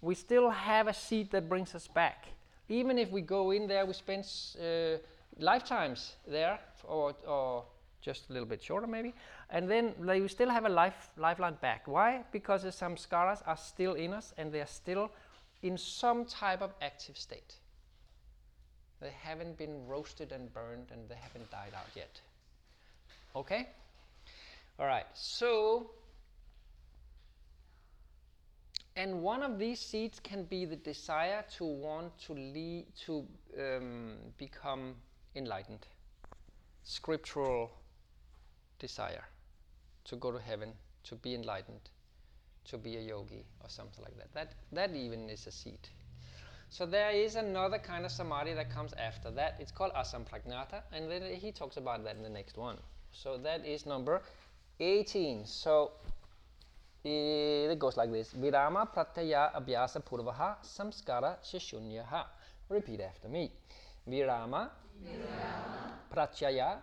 We still have a seat that brings us back. Even if we go in there, we spend uh, lifetimes there, or, or just a little bit shorter maybe, and then like, we still have a life lifeline back. Why? Because the samskaras are still in us, and they are still in some type of active state. They haven't been roasted and burned, and they haven't died out yet. Okay. All right. So and one of these seeds can be the desire to want to lead to um, become enlightened. Scriptural desire to go to heaven to be enlightened to be a yogi or something like that. That that even is a seed. So there is another kind of samadhi that comes after that. It's called asampragnata and then he talks about that in the next one. So that is number 18 so it goes like this Virama pratyaya abhyasa purvaha samskara shishunyaha. Repeat after me. Virama, pratyaya,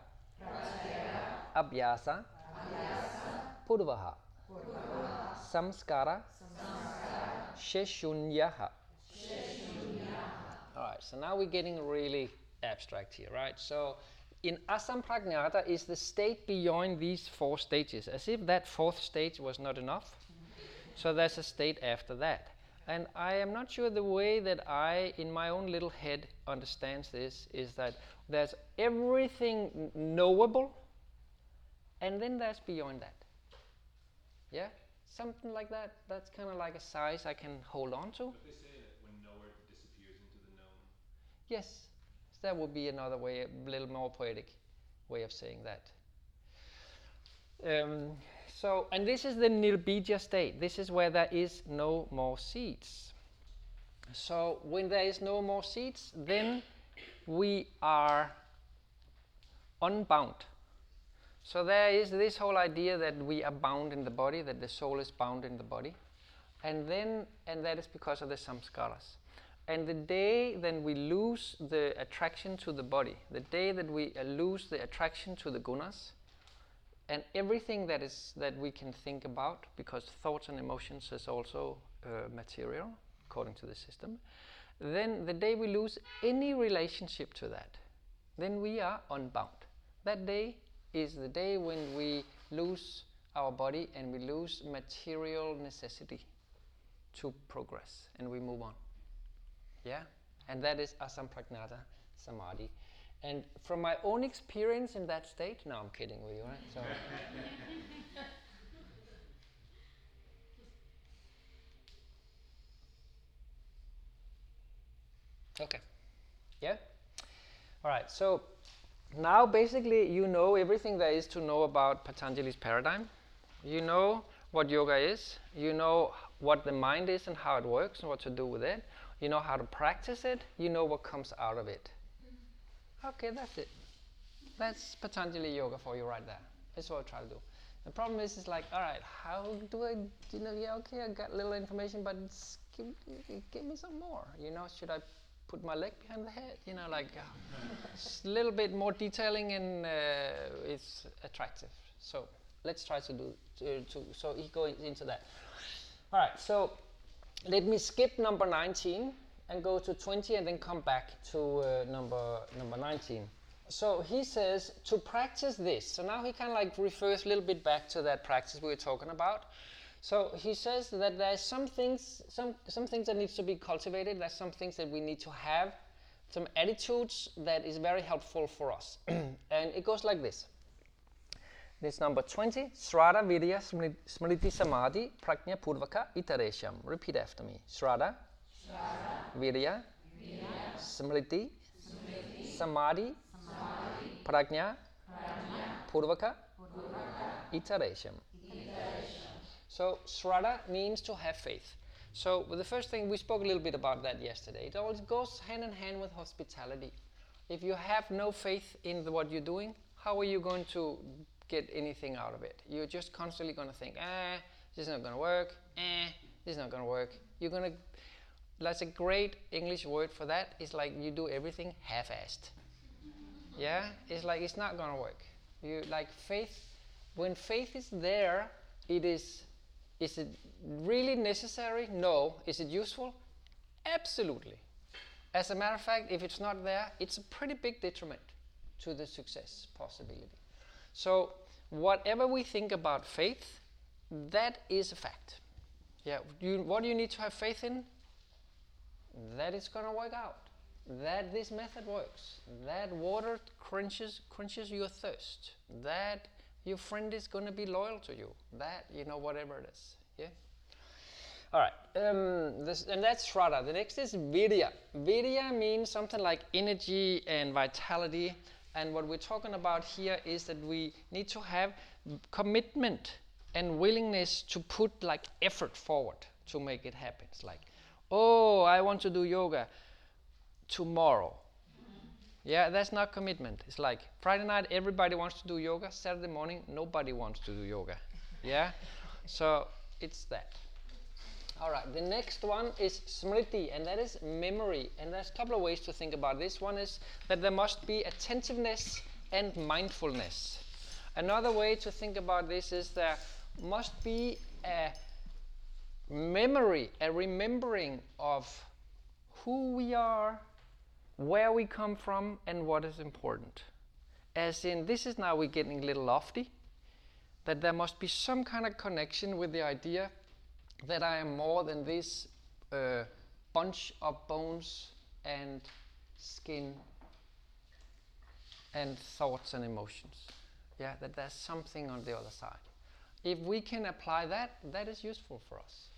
abhyasa, Purvaha. Samskara. Sheshunyaha. All right, so now we're getting really abstract here, right? So in asampragnata is the state beyond these four stages, as if that fourth stage was not enough. So there's a state after that. And I am not sure the way that I, in my own little head, understands this is that there's everything knowable, and then there's beyond that. Yeah, something like that. That's kind of like a size I can hold on to. But they say that when knower disappears into the known, Yes, that would be another way, a little more poetic way of saying that. Um, so, and this is the nirbija state. This is where there is no more seeds. So, when there is no more seeds, then we are unbound. So, there is this whole idea that we are bound in the body, that the soul is bound in the body. And then, and that is because of the samskaras. And the day then we lose the attraction to the body, the day that we uh, lose the attraction to the gunas, and everything that is that we can think about, because thoughts and emotions is also uh, material according to the system, then the day we lose any relationship to that, then we are unbound. That day is the day when we lose our body and we lose material necessity to progress and we move on. Yeah? And that is asampragnata samadhi. And from my own experience in that state, no, I'm kidding with you, right? So, <laughs> okay. Yeah? All right, so now basically you know everything there is to know about Patanjali's paradigm. You know what yoga is, you know what the mind is and how it works and what to do with it. You know how to practice it, you know what comes out of it. Okay, that's it. That's Patanjali yoga for you right there. That's what I try to do. The problem is, it's like, all right, how do I, you know, yeah, okay, I got a little information, but give, give me some more. You know, should I put my leg behind the head? You know, like <laughs> a little bit more detailing and uh, it's attractive. So let's try to do, to, to so he goes into that. All right, so let me skip number 19 and go to 20 and then come back to uh, number number 19 so he says to practice this so now he kind of like refers a little bit back to that practice we were talking about. So he says that there's some things some some things that needs to be cultivated. There's some things that we need to have some attitudes that is very helpful for us. <clears throat> And it goes like this this number 20, Srada Virya Smri- Smriti Samadhi Prajna Purvaka Itaresham. Repeat after me. Srada, Virya, Smriti, Samadhi, Prajna, Purvaka, Itaresham. So Srada means to have faith. So the first thing we spoke a little bit about that yesterday. It always goes hand in hand with hospitality. If you have no faith in the, what you're doing, how are you going to get anything out of it? You're just constantly going to think, eh, this is not going to work. Eh, this is not going to work. You're going to. That's a great English word for that. It's like you do everything half-assed. Yeah, it's like it's not going to work. You like faith. When faith is there, it is. Is it really necessary? No. Is it useful? Absolutely. As a matter of fact, if it's not there, it's a pretty big detriment to the success possibility. So, whatever we think about faith, that is a fact. Yeah, you, what do you need to have faith in? That it's going to work out. That this method works. That water quenches, your thirst. That your friend is going to be loyal to you. That, you know, whatever it is. Yeah? All right, um, this, and that's Shraddha. The next is Virya. Virya means something like energy and vitality. And what we're talking about here is that we need to have commitment and willingness to put like effort forward to make it happen. It's like, oh, I want to do yoga tomorrow. Yeah, that's not commitment. It's like Friday night, everybody wants to do yoga. Saturday morning, nobody wants to do yoga. Yeah? so it's that. All right, the next one is smriti, and that is memory. And there's a couple of ways to think about this. One is that there must be attentiveness and mindfulness. Another way to think about this is there must be a memory, a remembering of who we are, where we come from, and what is important. As in, this is now we're getting a little lofty, that there must be some kind of connection with the idea that I am more than this uh, bunch of bones and skin and thoughts and emotions. Yeah, that there's something on the other side. If we can apply that, that is useful for us.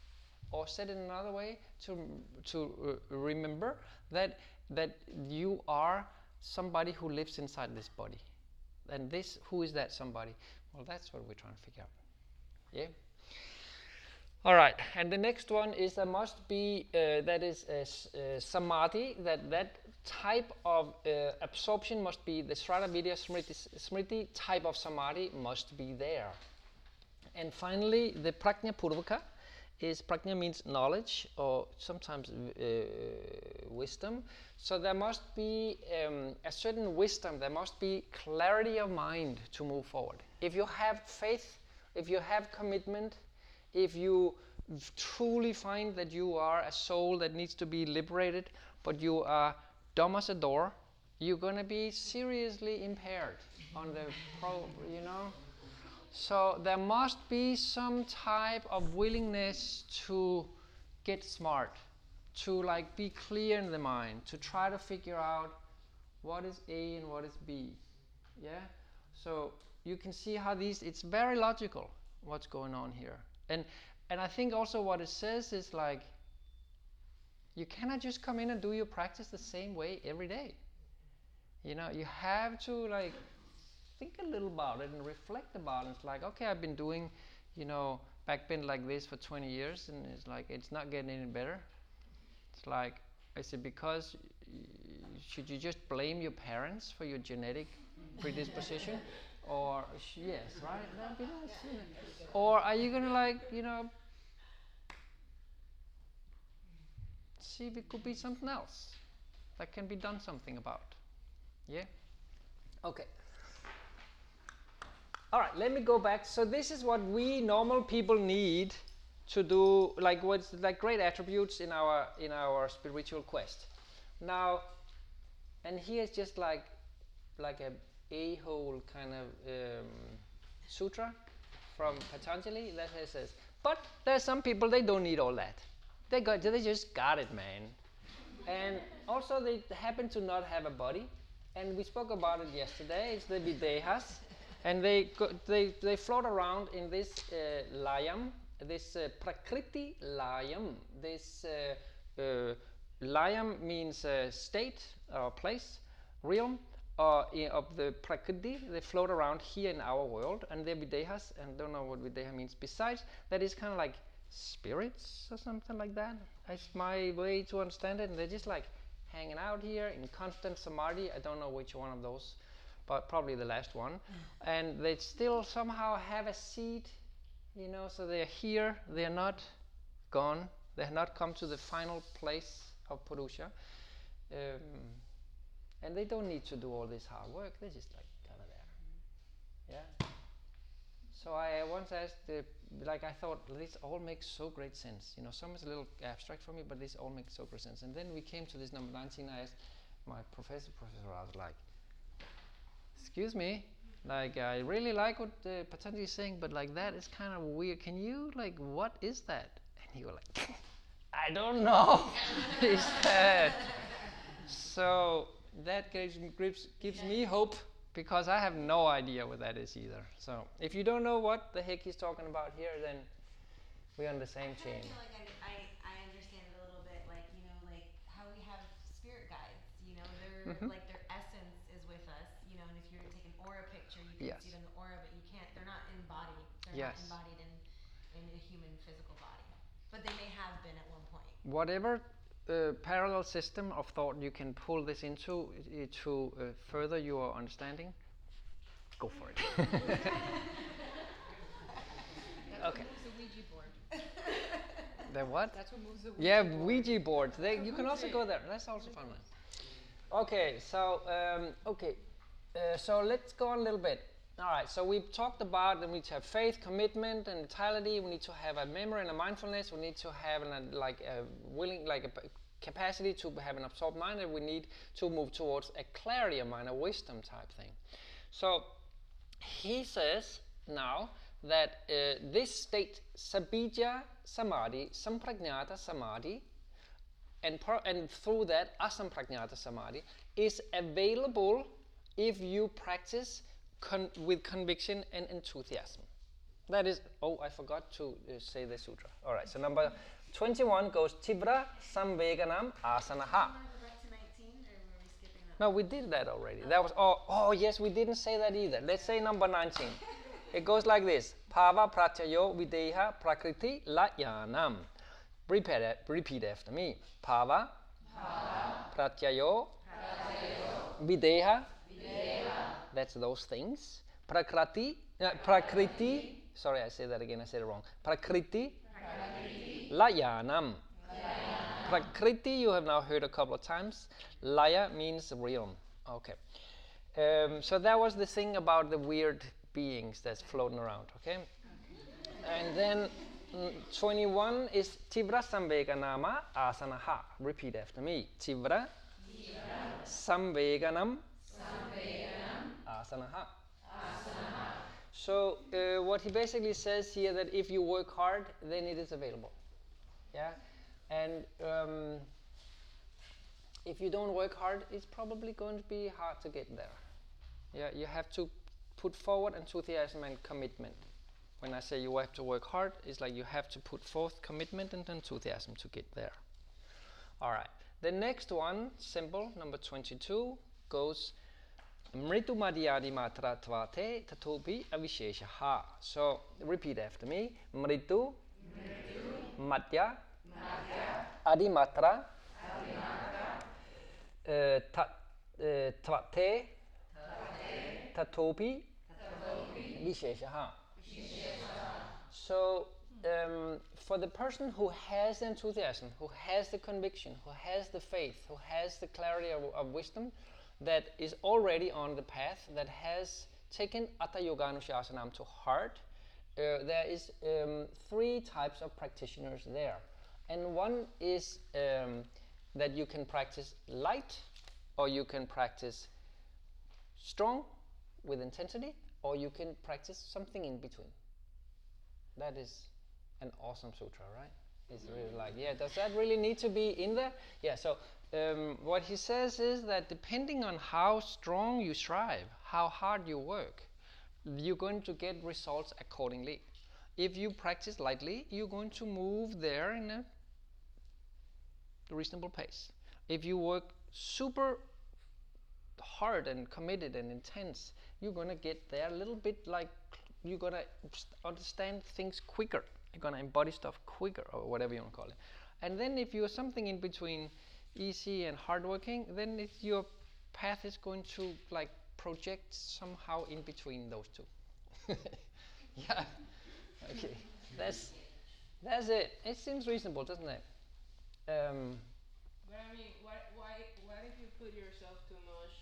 Or said in another way, to, to uh, remember that, that you are somebody who lives inside this body. And this, who is that somebody? Well, that's what we're trying to figure out. Yeah? All right, and the next one is there must be uh, that is samadhi. That that type of uh, absorption must be the Srata Virya Smriti, Smriti type of samadhi must be there. And finally, the prajna purvaka is prajna means knowledge or sometimes uh, wisdom. So there must be um, a certain wisdom. There must be clarity of mind to move forward. If you have faith, if you have commitment, if you truly find that you are a soul that needs to be liberated, but you are dumb as a door, you're going to be seriously impaired on the pro, you know. So there must be some type of willingness to get smart, to like be clear in the mind, to try to figure out what is A and what is B. Yeah? So you can see how these it's very logical what's going on here. And and I think also what it says is like you cannot just come in and do your practice the same way every day. You know, you have to like think a little about it and reflect about it. It's like, okay, I've been doing, you know, backbend like this for 20 years and it's like it's not getting any better. It's like, is it because should you just blame your parents for your genetic predisposition? Or yes, right? That'd be nice. isn't? Or are you gonna like, you know, see if it could be something else that can be done something about? Yeah. Okay. All right, let me go back. So this is what we normal people need to do, like what's like great attributes in our in our spiritual quest. Now, and here's just like like a a-hole kind of um, sutra from Patanjali that says, but there's some people they don't need all that. They got they just got it, man. And also they happen to not have a body, and we spoke about it yesterday. It's the videhas, and they go, they they float around in this uh, layam, this uh, prakriti layam. This uh, uh, layam means uh, state or place, realm uh, of the prakriti. They float around here in our world, and they're videhas. And don't know what videha means. Besides, that is kind of like spirits or something like that. That's my way to understand it. And they're just like hanging out here in constant samadhi. I don't know which one of those, but probably the last one. And they still somehow have a seat, you know, so they're here, they're not gone, they have not come to the final place of Purusha. Um, and they don't need to do all this hard work, they're just like kind of there. Yeah. So I once asked, the, like I thought, this all makes so great sense. You know, some is a little abstract for me, but this all makes so great sense. And then we came to this number 19. I asked my professor, Professor, I was like, excuse me, like I really like what uh, Patanjali is saying, but like that is kind of weird. Can you like, what is that? And he was like, <laughs> I don't know. <laughs> he said. So that gives, me- gives, gives me hope because I have no idea what that is either. So if you don't know what the heck he's talking about here, then we're on the same I chain. feel like I, I, I understand it a little bit, like, you know, like how we have spirit guides, you know, they're, Mhm. like their essence is with us, you know, and if you were to take an aura picture, you can Yes. see it in the aura, but you can't, they're not embodied. They're Yes. not embodied in, in a human physical body. But they may have been at one point. Whatever uh, parallel system of thought you can pull this into i- to uh, further your understanding, go for it. <laughs> okay. The Ouija board. The what? That's what moves the Ouija Yeah, board. Ouija boards. They, you can also go there. That's also fun. one. Okay, so um, okay, uh, so let's go on a little bit. All right, so we've talked about that we need to have faith, commitment, and vitality. We need to have a memory and a mindfulness. We need to have an, a, like a willing, like a capacity to have an absorbed mind, and we need to move towards a clarity of mind, a wisdom type thing. So he says now that uh, this state, sabija samadhi, sampragnata samadhi, and, and through that asampragnata samadhi, is available if you practice con- with conviction and enthusiasm. That is, oh, I forgot to uh, say the sutra. All right, so number 21 goes Tibra Samveganam Asanaha. Can I go back to 19 or were we skipping that? No, we did that already. That was oh oh yes, we didn't say that either. Let's say number 19. <laughs> It goes like this: Bhava pratyayo videha prakriti layanam. Repeat, it- repeat after me. Bhava, pratyayo, videha. That's those things. Prakriti, uh, prakriti. Sorry, I said that again. I said it wrong. Prakriti, layanam. Prakriti you have now heard a couple of times. Laya means realm. Okay. Um, so that was the thing about the weird beings that's floating around. Okay. And then mm, 21 is Tivra Samveganama Asanaha. Repeat after me. Tivra Samveganam Asanaha. So uh, what he basically says here that if you work hard, then it is available. Yeah, and um, if you don't work hard, it's probably going to be hard to get there. Yeah, you have to put forward enthusiasm and commitment. When I say you have to work hard, it's like you have to put forth commitment and enthusiasm to get there. All right. The next one, simple, number 22, goes Mritu madhyadi matra tvate tatopi avisheshaha. So repeat after me. Mritu, madhya, adimatra, uh, ta, uh, tvate, tatopi, visheshaha. So, um, for the person who has the enthusiasm, who has the conviction, who has the faith, who has the clarity of, of wisdom, that is already on the path, that has taken Atha Yoga Anushasanam to heart, uh, there is um, three types of practitioners there. And one is um, that you can practice light, or you can practice strong with intensity, or you can practice something in between. That is an awesome sutra, right? It's really like, yeah, does that really need to be in there? Yeah, so um, what he says is that depending on how strong you strive, how hard you work, you're going to get results accordingly. If you practice lightly, you're going to move there in a reasonable pace. If you work super hard and committed and intense, you're going to get there a little bit like you're going to understand things quicker. You're going to embody stuff quicker, or whatever you want to call it. And then if you're something in between easy and hardworking, then it, your path is going to like project somehow in between those two. <laughs> yeah. Okay. That's that's it. It seems reasonable, doesn't it? Um, But I mean, what, why, what if you put yourself too much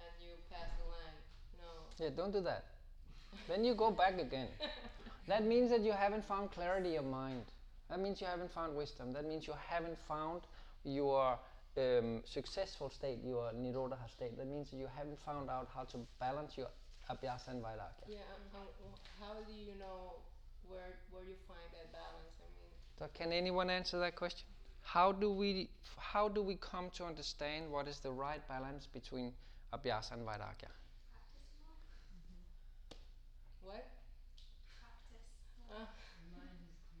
and you pass the line? No. yeah, don't do that. then you go back again. <laughs> That means that you haven't found clarity of mind. That means you haven't found wisdom. That means you haven't found your um, successful state, your nirodha state. That means you haven't found out how to balance your abhyasa and vairagya. Yeah, and wh- how do you know where where you find that balance? I mean, So can anyone answer that question? How do we how do we come to understand what is the right balance between abhyasa and vairagya? what? Uh,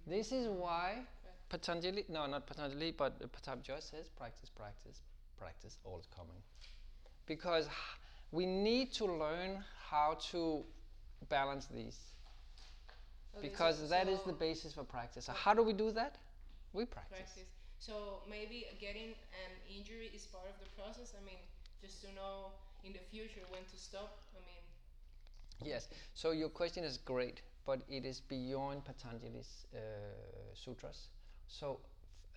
This is why Patanjali, no, not Patanjali, but Pattabhi says practice, practice, practice, all is coming. Because we need to learn how to balance these. okay, Because so- that is the basis for practice. So how do we do that? We practice. practice. So maybe getting an injury is part of the process. I mean, just to know in the future when to stop. I mean, Yes. So your question is great, but it is beyond Patanjali's uh, sutras. So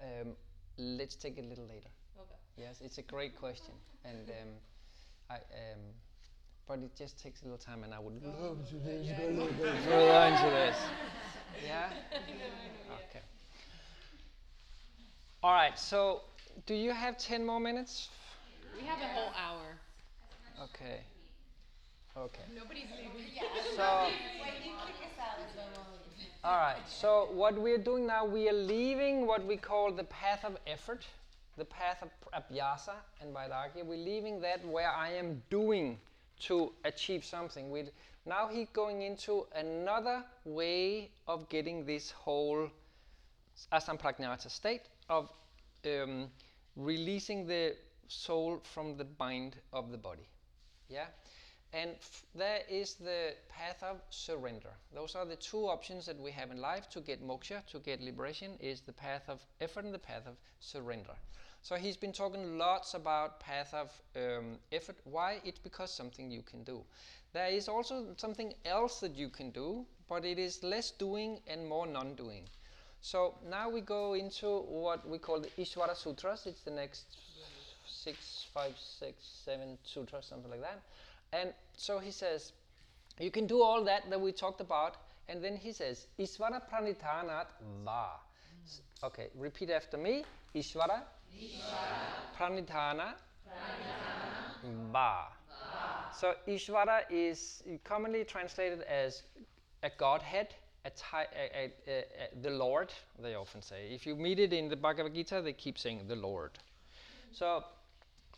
um, let's take it a little later. okay. Yes, it's a great question, and um, I, um, but it just takes a little time, and I would love to just go a little bit further into this. Yeah. Okay. All right. So, do you have ten more minutes? We have a whole hour. Okay. Okay. Nobody's leaving. So. All right. So what we're doing now, we are leaving what we call the path of effort, the path of abhyasa and vairagya. We're leaving that where I am doing to achieve something. With now he's going into another way of getting this whole asamprajnata state of um, releasing the soul from the bind of the body. Yeah? And there is the path of surrender. Those are the two options that we have in life to get moksha, to get liberation, is the path of effort and the path of surrender. So he's been talking lots about path of um, effort. Why? It's because something you can do. There is also something else that you can do, but it is less doing and more non-doing. So now we go into what we call the Ishvara Sutras. It's the next six, five, six, seven sutras, something like that. And so he says, you can do all that that we talked about, and then he says, Ishvara pranitanat va. S- Okay, repeat after me. Ishvara, pranitana, va. So Ishvara is commonly translated as a godhead, a a- a- a- the Lord, they often say. If you meet it in the Bhagavad Gita, they keep saying the Lord. So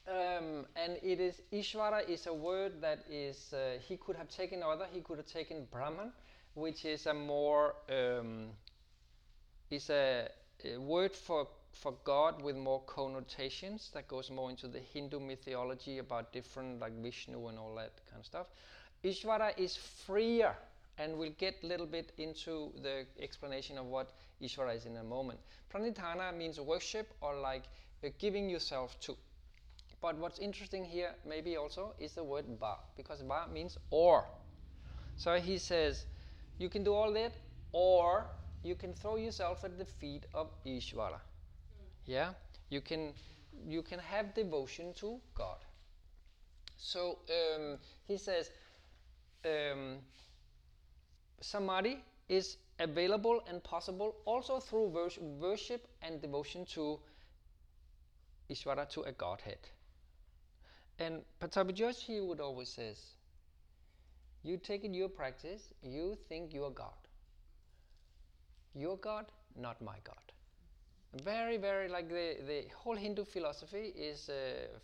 um, and it is Ishvara is a word that is uh, he could have taken other he could have taken Brahman, which is a more um, is a, a word for for God with more connotations that goes more into the Hindu mythology about different like Vishnu and all that kind of stuff. Ishvara is freer, and we'll get a little bit into the explanation of what Ishvara is in a moment. Pranitana means worship or like uh, giving yourself to. But what's interesting here, maybe also, is the word va, because va means or. So he says, you can do all that, or you can throw yourself at the feet of Ishvara. Yeah, you can, you can have devotion to God. So um, he says, um, samadhi is available and possible also through worship and devotion to Ishvara, to a Godhead. And Pattabhi Joshi would always says, you take in your practice, you think you are God. Your God, not my God. Very, very like the, the whole Hindu philosophy is uh,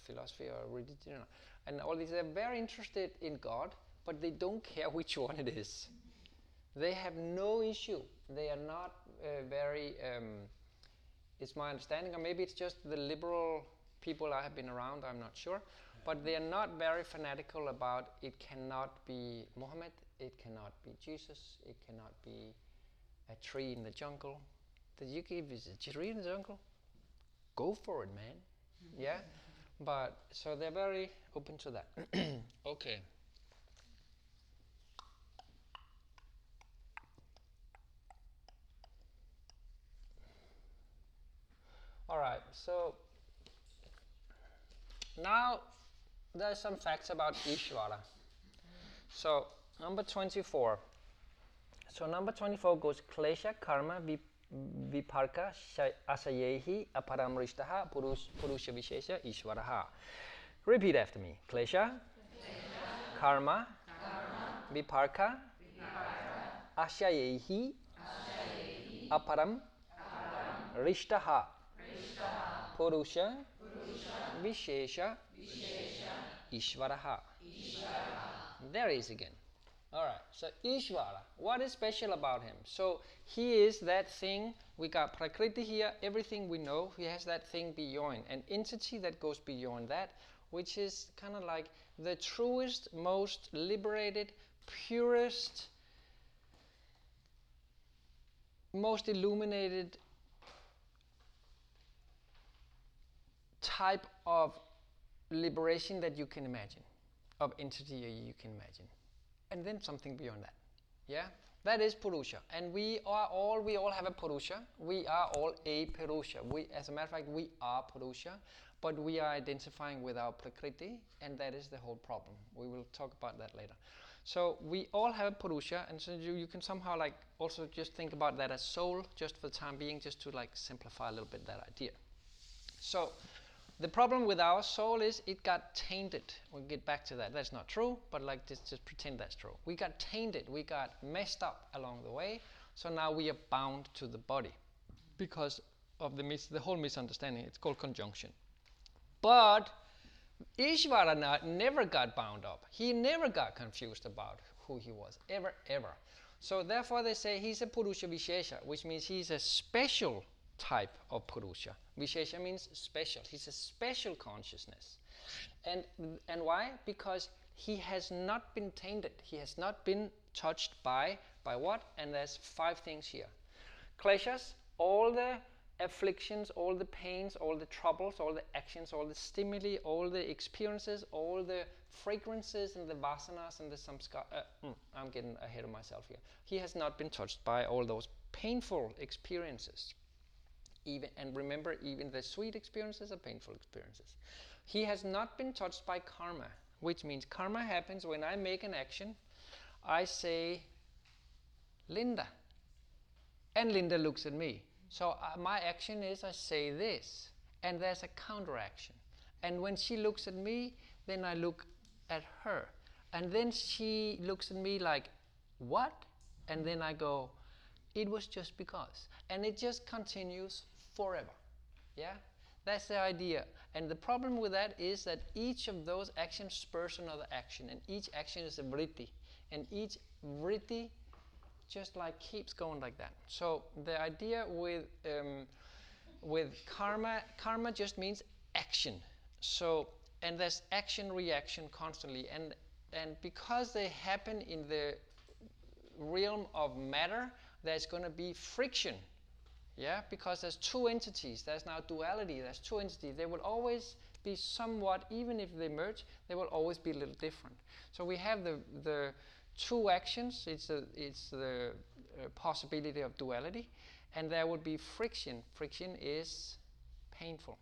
philosophy or religion, and all these. They're very interested in God, but they don't care which one it is. They have no issue. They are not uh, very. Um, it's my understanding, or maybe it's just the liberal people I have been around. I'm not sure, but they are not very fanatical about. It cannot be Muhammad. It cannot be Jesus. It cannot be a tree in the jungle. You give is a tree in the jungle. Go for it, man. Yeah, but so they're very open to that. <clears throat> okay. All right, so now there's some facts about Ishvara. So number 24. So number 24 goes klesha karma vip- vipaka asayehi aparamrishtaha purush, purusha vishesha ishvaraha. Repeat after me. Klesha, karma, vipaka, ashayehi, aparam, rishtaha, purusha, vishesha, ishvaraha. There is again. All right. So Ishvara, what is special about him? So he is that thing. We got Prakriti here. Everything we know, he has that thing beyond, an entity that goes beyond that, which is kind of like the truest, most liberated, purest, most illuminated type of liberation that you can imagine, of entity you can imagine and then something beyond that. Yeah, that is Purusha, and we are all we all have a Purusha. We are all a Purusha. We, as a matter of fact, we are Purusha, but we are identifying with our prakriti, and that is the whole problem. We will talk about that later. So we all have a purusha, and so you, you can somehow like also just think about that as soul, just for the time being, just to like simplify a little bit that idea. So the problem with our soul is it got tainted. We'll get back to that. That's not true, but like just, just pretend that's true. We got tainted. We got messed up along the way. So now we are bound to the body because of the mis- the whole misunderstanding. It's called conjunction. But Ishvara never got bound up. He never got confused about who he was, ever, ever. So therefore they say he's a Purusha Vishesha, which means he's a special type of Purusha. Vishesha means special. He's a special consciousness. And, and why? Because he has not been tainted. He has not been touched by, by what? And there's five things here. Kleshas, all the afflictions, all the pains, all the troubles, all the actions, all the stimuli, all the experiences, all the fragrances and the vasanas and the samskar. Uh, mm, I'm getting ahead of myself here. He has not been touched by all those painful experiences. Even and remember, even the sweet experiences are painful experiences. He has not been touched by karma, which means karma happens when I make an action. I say, Linda, and Linda looks at me. So uh, my action is I say this, and there's a counteraction. And when she looks at me, then I look at her. And then she looks at me like, What? And then I go, It was just because. And it just continues forever. Yeah? That's the idea. And the problem with that is that each of those actions spurs another action, and each action is a vritti. And each vritti just like keeps going like that. So the idea with um, with karma, karma just means action. So and there's action reaction constantly, and and because they happen in the realm of matter, there's going to be friction. Yeah, because there's two entities. There's now duality. There's two entities. They will always be somewhat, even if they merge, they will always be a little different. So we have the the two actions. It's a, it's the uh, possibility of duality, and there would be friction. Friction is painful.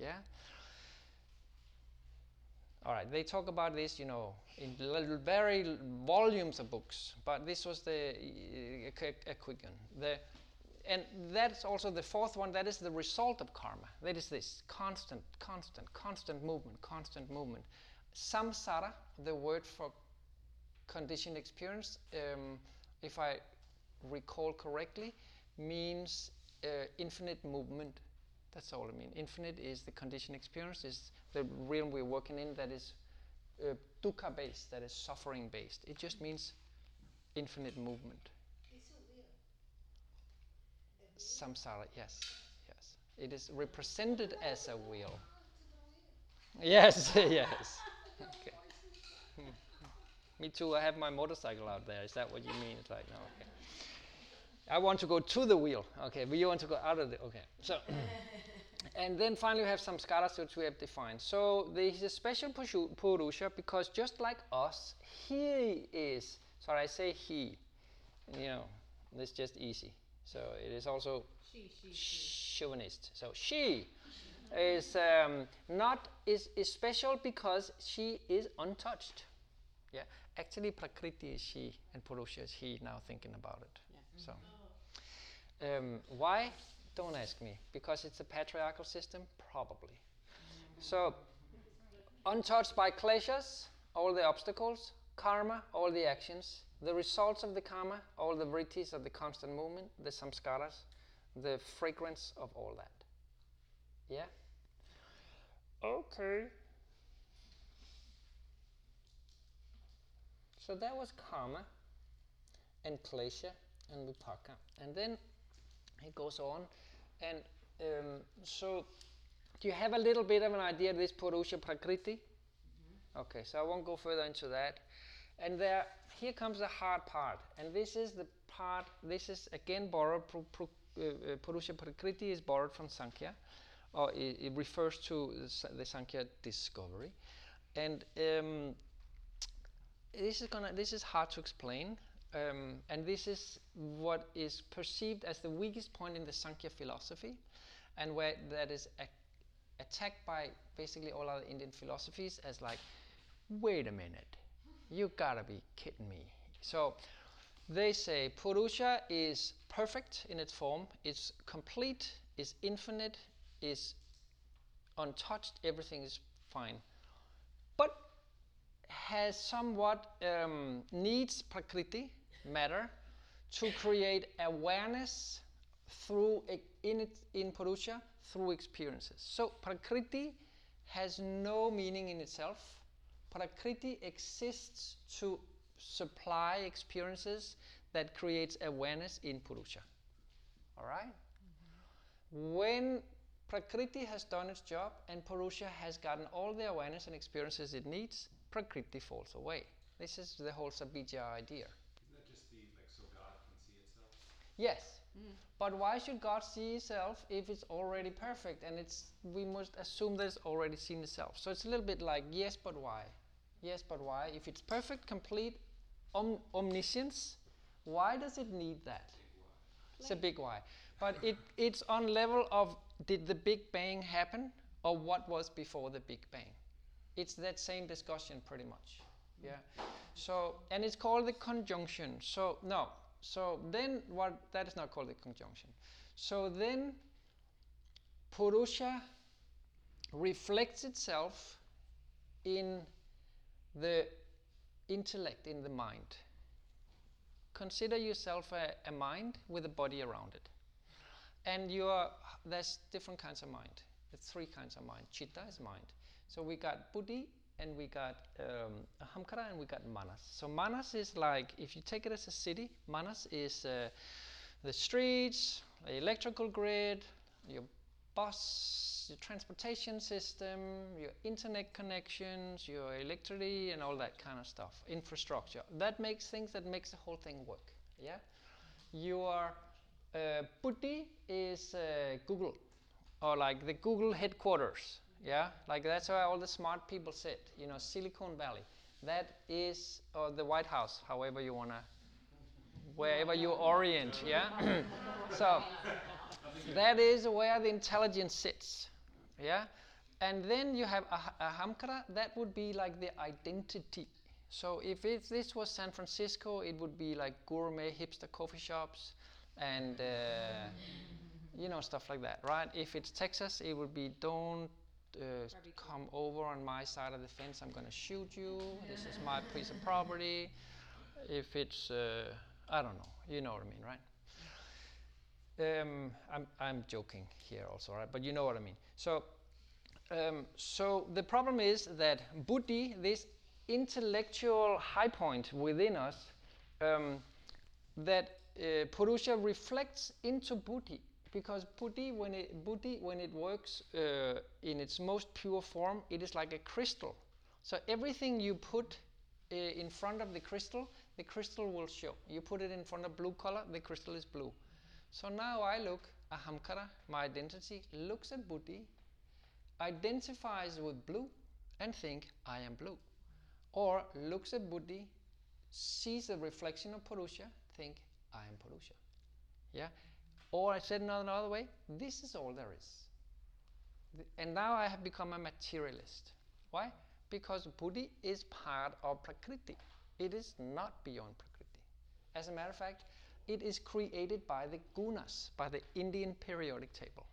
Yeah. All right. They talk about this, you know, in very volumes of books. But this was the uh, a quick one. The and that's also the fourth one. That is the result of karma. That is this constant, constant, constant movement, constant movement. Samsara, the word for conditioned experience, um, if I recall correctly, means uh, infinite movement. That's all I mean. Infinite is the conditioned experience, is the realm we're working in that is uh, dukkha based, that is suffering based. It just means infinite movement. Samsara, yes, yes. It is represented as a wheel. Yes, <laughs> yes. Okay. <laughs> Me too. I have my motorcycle out there. Is that what you mean? It's like no. Okay. I want to go to the wheel. Okay, we want to go out of the. Okay, so. <coughs> and then finally we have samskaras which we have defined. So he's a special purusha because just like us, he is. Sorry, I say he. You know, it's just easy. So it is also chauvinist. So she is um, not is, is special because she is untouched. Yeah, actually Prakriti is she and Purusha is he. Now thinking about it. So um, why? Don't ask me. Because it's a patriarchal system, probably. So untouched by kleshas, all the obstacles, karma, all the actions, the results of the karma, all the vrittis of the constant movement, the samskaras, the fragrance of all that. Yeah? Okay. So that was karma and klesha and vipaka. And then he goes on and um, so do you have a little bit of an idea of this Purusha Prakriti? Okay, so I won't go further into that. And there, here comes the hard part, and this is the part. This is again borrowed. Pru, pru, uh, uh, Purusha Prakriti is borrowed from Sankhya, or it, it refers to the Sankhya discovery, and um, this is gonna. This is hard to explain, um, and this is what is perceived as the weakest point in the Sankhya philosophy, and where that is ac- attacked by basically all other Indian philosophies as like, wait a minute, you gotta be kidding me. So they say Purusha is perfect in its form, it's complete, it's infinite, is untouched, everything is fine. But has somewhat um, needs prakriti, matter, to create awareness through in it in Purusha through experiences. So prakriti has no meaning in itself. Prakriti exists to supply experiences that creates awareness in Purusha. All right? Mm-hmm. When Prakriti has done its job and Purusha has gotten all the awareness and experiences it needs, Prakriti falls away. This is the whole Sabija idea. Isn't that just the like so God can see itself? Yes. Mm. But why should God see itself if it's already perfect and it's we must assume that it's already seen itself. So it's a little bit like yes but why? Yes but why? If it's perfect, complete om- omniscience, why does it need that? It's a big why. But it, it's on level of did the Big Bang happen or what was before the Big Bang? It's that same discussion pretty much. Yeah. So and it's called the conjunction. So no. So then what that is not called the conjunction. So then Purusha reflects itself in the intellect, in the mind. Consider yourself a, a mind with a body around it. And you're, there's different kinds of mind. There's three kinds of mind. Chitta is mind. So we got buddhi, and we got um, ahamkara, and we got manas. So manas is like, if you take it as a city, manas is uh, the streets, the electrical grid, your bus, your transportation system, your internet connections, your electricity, and all that kind of stuff. Infrastructure. That makes things that makes the whole thing work. Yeah. Your uh, is uh, Google, or like the Google headquarters. Yeah, like that's where all the smart people sit. You know, Silicon Valley. That is, or the White House, however you wanna, wherever you orient. Yeah. <clears throat> so that is where the intelligence sits. Yeah. And then you have ah- ahamkara. That would be like the identity. So if this was San Francisco, it would be like gourmet hipster coffee shops and uh, you know stuff like that, right? If it's Texas, it would be don't uh, come over on my side of the fence. I'm going to shoot you. This is my piece of property. If it's uh, I don't know, you know what I mean, right? Um, I'm I'm joking here also, right? But you know what I mean. So. Um, so the problem is that buddhi, this intellectual high point within us, um, that uh, Purusha reflects into buddhi, because buddhi, when it buddhi, when it works uh, in its most pure form, it is like a crystal. So everything you put uh, in front of the crystal, the crystal will show. You put it in front of blue color, the crystal is blue. So now I look, ahamkara, my identity, looks at buddhi, identifies with blue and think I am blue. Or looks at Buddhi, sees the reflection of Purusha, think I am Purusha. Yeah? Or I said another, another way, this is all there is. And now I have become a materialist. Why? Because Buddhi is part of Prakriti. It is not beyond Prakriti. As a matter of fact, it is created by the gunas, by the Indian periodic table.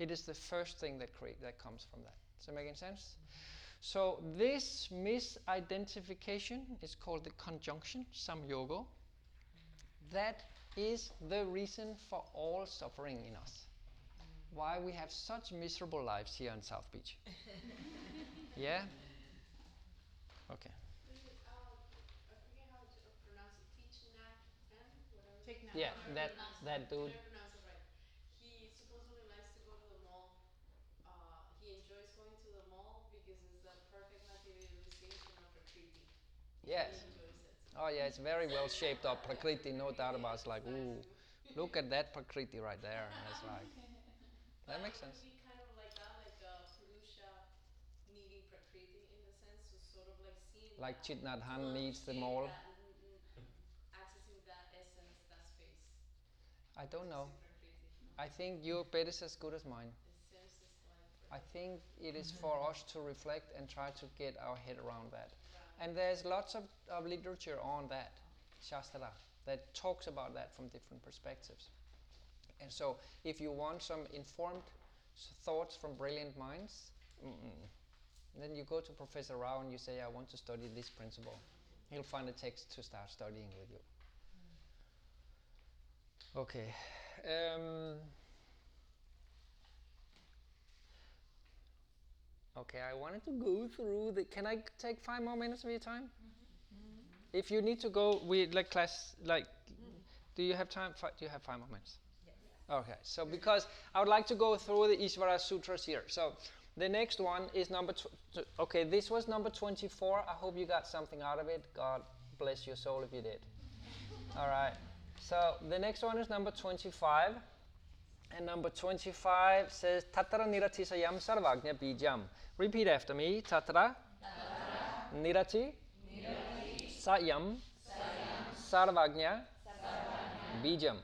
It is the first thing that create that comes from that. Does that make any sense? So this misidentification is called the conjunction, samyogo. That is the reason for all suffering in us. Why we have such miserable lives here in South Beach. <laughs> yeah? Okay. Yeah, that that dude. He supposedly likes to go to the mall. Uh, he enjoys going to the mall because it's the perfect materialization of Prakriti. Yes. He enjoys it. Oh yeah, it's very well shaped up Prakriti, no doubt about it. It's like, ooh, look at that Prakriti right there. And <laughs> it's like, that makes sense. would be kind of like like uh, Purusha needing Prakriti in the sense, so sort of like seeing Like that, Chitnadhan to needs the understand mall. that, mm, mm, accessing that essence, that space. I don't know. I think your bet is as good as mine. I think it is for us to reflect and try to get our head around that. And there's lots of, of literature on that, Shastra, that talks about that from different perspectives. And so, if you want some informed thoughts from brilliant minds, then you go to Professor Rao and you say, I want to study this principle. He'll find a text to start studying with you. Okay. Um, okay, I wanted to go through the. Can I take five more minutes of your time? If you need to go, we like class. Like, do you have time? Fi- do you have five more minutes? Okay, so because I would like to go through the Ishvara Sutras here. So the next one is number. Tw- okay, this was number 24. I hope you got something out of it. God bless your soul if you did. All right. So the next one is number 25. And number 25 says Tatra Niratisayam Sarvagnya Bijam. Repeat after me. Tatra, Nirati, Sayam, Sarvagnya, Bijam.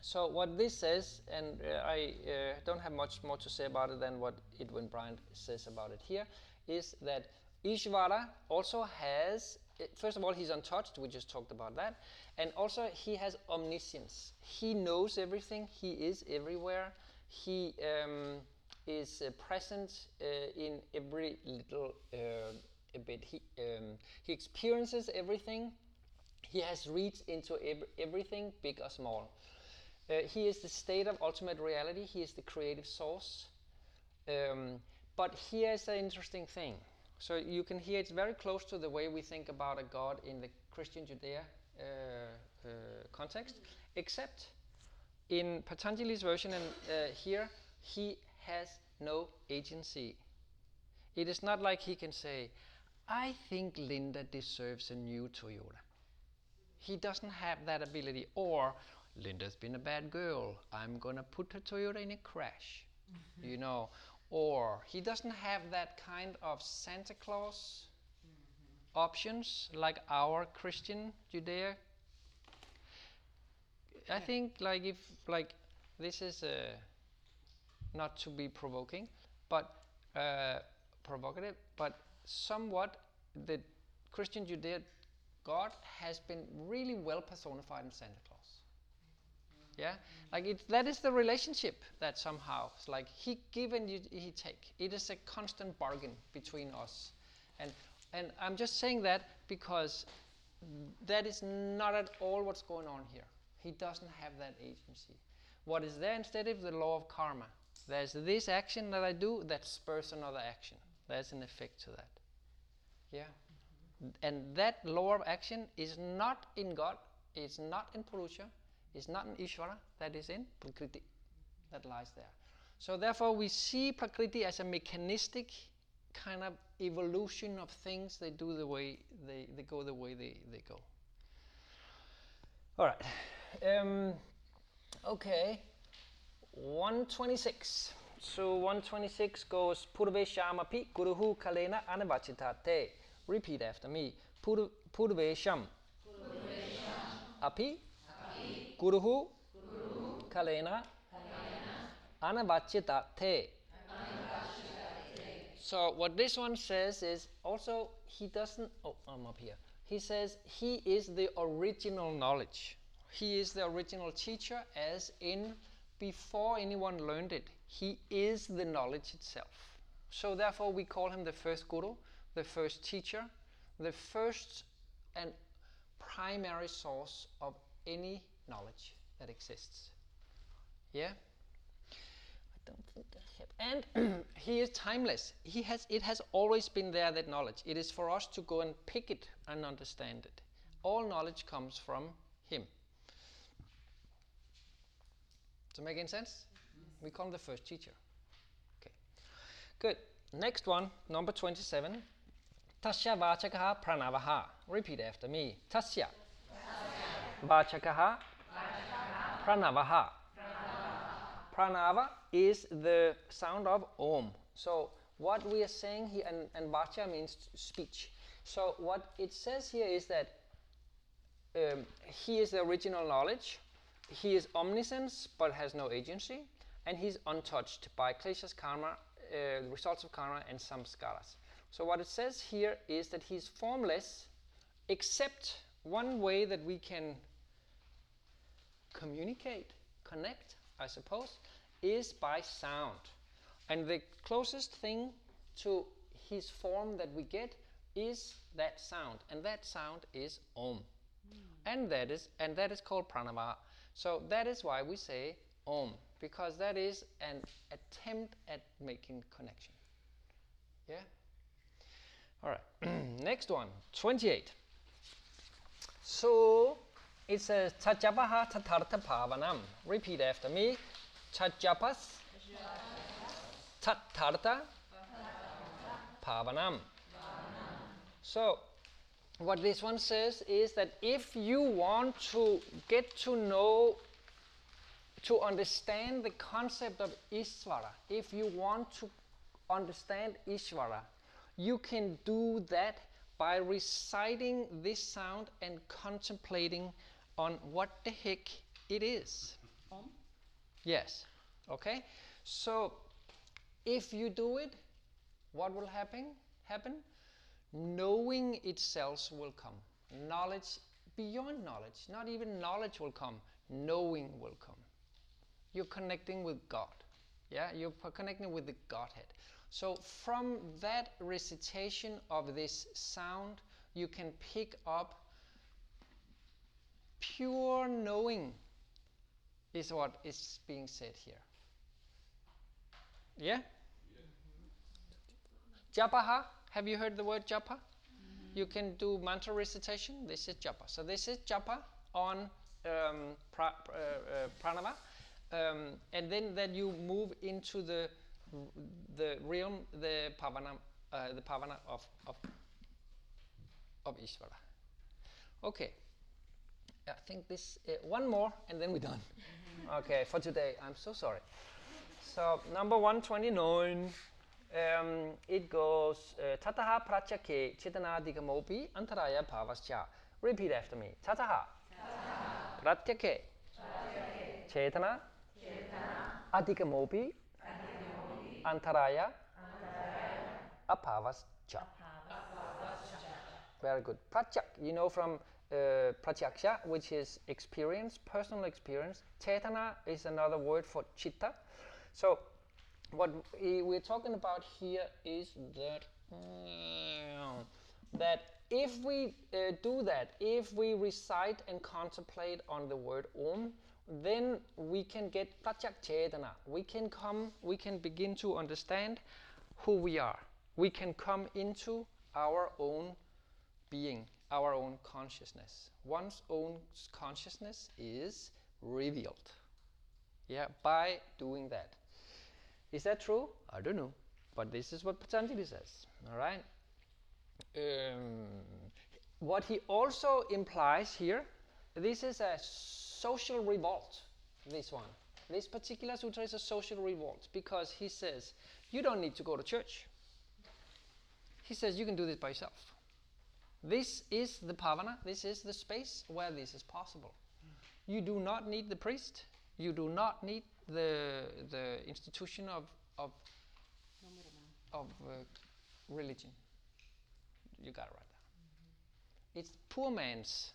So what this says, and uh, I uh, don't have much more to say about it than what Edwin Bryant says about it here, is that Ishvara also has, first of all, he's untouched, we just talked about that, and also he has omniscience. He knows everything, he is everywhere, he um, is uh, present uh, in every little uh, bit. He, um, he experiences everything, he has reached into ev- everything, big or small. Uh, he is the state of ultimate reality. He is the creative source. Um, but here's an interesting thing. So you can hear it's very close to the way we think about a God in the Christian Judea uh, uh, context, except in Patanjali's version and uh, here, he has no agency. It is not like he can say, I think Linda deserves a new Toyota. He doesn't have that ability. Or, Linda's been a bad girl. I'm gonna put her Toyota in a crash. You know, or he doesn't have that kind of Santa Claus options like our Christian Judea. I think like if like this is uh, not to be provoking, but uh, provocative, but somewhat the Christian Judea God has been really well personified in Santa Claus. Yeah, like it, that is the relationship that somehow it's like he give and you, he take. It is a constant bargain between us, and and I'm just saying that because that is not at all what's going on here. He doesn't have that agency. What is there instead is the law of karma. There's this action that I do that spurs another action. There's an effect to that. Yeah. And that law of action is not in God, it's not in Purusha, it's not an Ishvara, that is in Prakriti. That lies there. So therefore we see Prakriti as a mechanistic kind of evolution of things. They do the way they, they go the way they, they go. All right. Um, okay. 126. So 126 goes Purve Shamapi Guruhu Kalena Anavachitate. Repeat after me. Pur- Purve Sham. Api. Guruhu. Kalena. Anavachitate. So what this one says is also he doesn't. Oh, I'm up here. He says he is the original knowledge. He is the original teacher, as in before anyone learned it, he is the knowledge itself. So therefore, we call him the first guru, the first teacher, the first and primary source of any knowledge that exists. Yeah. I don't think that. And <clears throat> he is timeless. He has. It has always been there. That knowledge. It is for us to go and pick it and understand it. All knowledge comes from him. Does it make any sense? We call him the first teacher. Okay. Good. Next one, number 27. Tasya vachakaha pranavaha. Repeat after me. Tasya. Vachakaha pranavaha. Pranava is the sound of Om. So what we are saying here, and, and Vacha means speech. So what it says here is that um, he is the original knowledge. He is omniscience but has no agency. and he's untouched by kleshas karma, uh, the results of karma, and samskaras. So what it says here is that he's formless, except one way that we can communicate, connect, I suppose, is by sound. And the closest thing to his form that we get is that sound, and that sound is Om. Hmm. And that is and that is called pranava. So that is why we say Om, because that is an attempt at making connection. Yeah? Alright. <clears throat> Next one, 28. So it says Tajapaha Tatartha Pavanam. Repeat after me. Tajapas Tatartha Pavanam. So what this one says is that if you want to get to know to understand the concept of Ishvara, if you want to understand Ishvara, you can do that by reciting this sound and contemplating on what the heck it is. Yes. Okay? So if you do it, what will happen? Happen? Knowing itself will come. Knowledge beyond knowledge, not even knowledge will come, knowing will come. You're connecting with God. Yeah, you're connecting with the Godhead. So from that recitation of this sound, you can pick up pure knowing is what is being said here. Yeah? Japaha, have you heard the word japa? You can do mantra recitation. This is japa. So this is japa on um, pra, uh, uh, pranava, um, and then then you move into the the realm, the pavana, uh, the pavana of of of Ishvara. Okay. I think this uh, one more, and then we're done. <laughs> okay, for today. I'm so sorry. So number one twenty nine. Um, it goes uh, Tataha pratyake chitanadikamopi antaraya bhavascha. Repeat after me. Tataha. Pratyake. Chetana. Adikamopi. Antaraya. Apavascha. Very good. Pratyak, you know from uh, pratyaksha, which is experience, personal experience. Chetana is another word for chitta. So what we- we're talking about here is that mm, that if we uh, do that, if we recite and contemplate on the word Om, then we can get pratyak chetana. We can come, we can begin to understand who we are. We can come into our own being, our own consciousness. One's own consciousness is revealed. Yeah, by doing that. Is that true? I don't know. But this is what Patanjali says. All right. Um, what he also implies here, this is a social revolt. This one, this particular sutra is a social revolt because he says you don't need to go to church. He says you can do this by yourself. This is the pavana. This is the space where this is possible. You do not need the priest. You do not need the the institution of of of uh, religion. You got it right there. It's poor man's,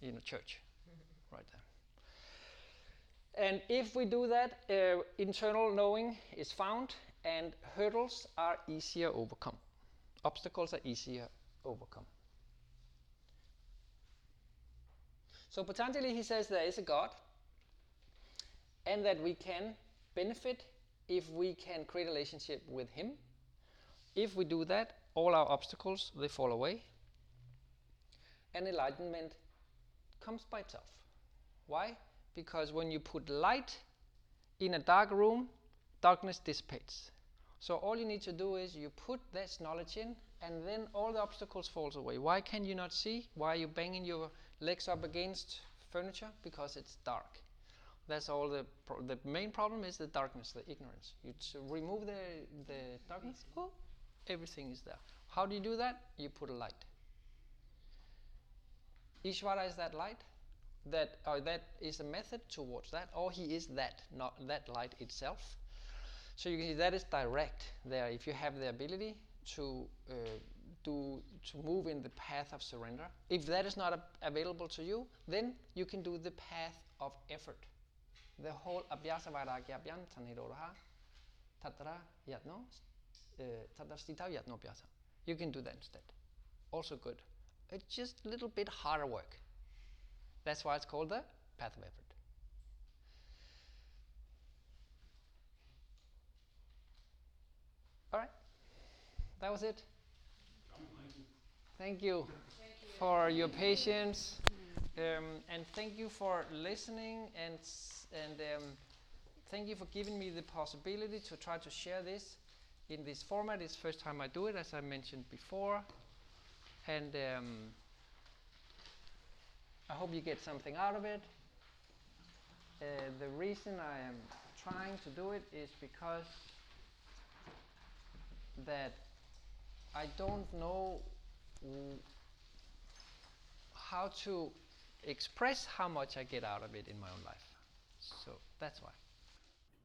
you know, church, <laughs> right there. And if we do that, uh, internal knowing is found, and hurdles are easier overcome. Obstacles are easier overcome. So Patanjali he says there is a God, and that we can benefit if we can create a relationship with Him. If we do that, all our obstacles they fall away, and enlightenment comes by itself. Why? Because when you put light in a dark room, darkness dissipates. So all you need to do is you put this knowledge in, and then all the obstacles falls away. Why can you not see? Why are you banging your legs up against furniture? Because it's dark. That's all the the main problem is the darkness, the ignorance. You remove the the darkness, oh, everything is there. How do you do that? You put a light. Ishvara is that light. that or that is a method towards that, or he is that, not that light itself. So you can see that is direct there. If you have the ability to uh, do to move in the path of surrender, if that is not available to you, then you can do the path of effort. The whole abhyasa vairagya abhyam tanhiroha tatara yatno eh, tatar stita yatno abhyasa. You can do that instead. Also good. It's just a little bit harder work. That's why it's called the path of effort. All right, that was it. Thank you for your patience, um, and thank you for listening, and and um, thank you for giving me the possibility to try to share this in this format. It's first time I do it, as I mentioned before, and um, I hope you get something out of it. Uh, the reason I am trying to do it is because that I don't know how to express how much I get out of it in my own life. So that's why.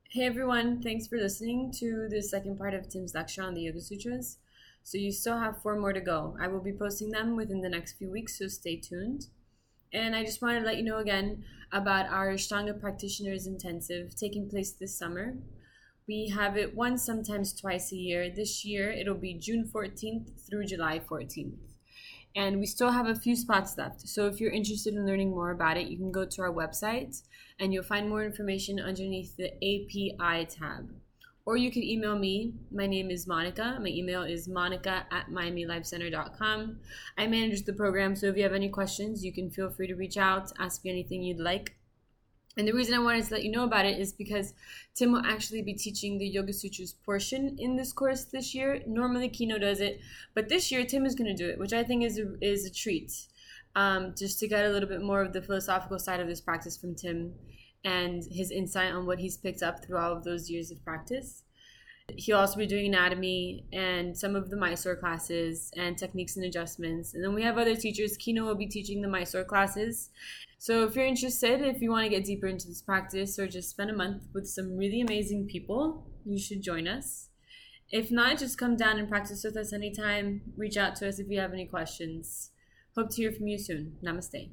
Hey everyone, thanks for listening to the second part of Tim's lecture on the Yoga Sutras. So you still have four more to go. I will be posting them within the next few weeks, so stay tuned. And I just wanted to let you know again about our Ashtanga Practitioners Intensive taking place this summer. We have it once, sometimes twice a year. This year it'll be June 14th through July 14th. And we still have a few spots left. So if you're interested in learning more about it, you can go to our website and you'll find more information underneath the API tab. Or you can email me. My name is Monica. My email is monica at miamilifecenter.com. I manage the program, so if you have any questions, you can feel free to reach out, ask me anything you'd like. And the reason I wanted to let you know about it is because Tim will actually be teaching the Yoga Sutras portion in this course this year. Normally, Kino does it, but this year Tim is going to do it, which I think is a, is a treat. Um, just to get a little bit more of the philosophical side of this practice from Tim and his insight on what he's picked up through all of those years of practice. He'll also be doing anatomy and some of the Mysore classes and techniques and adjustments. And then we have other teachers. Kino will be teaching the Mysore classes. So if you're interested, if you want to get deeper into this practice or just spend a month with some really amazing people, you should join us. If not, just come down and practice with us anytime. Reach out to us if you have any questions. Hope to hear from you soon. Namaste.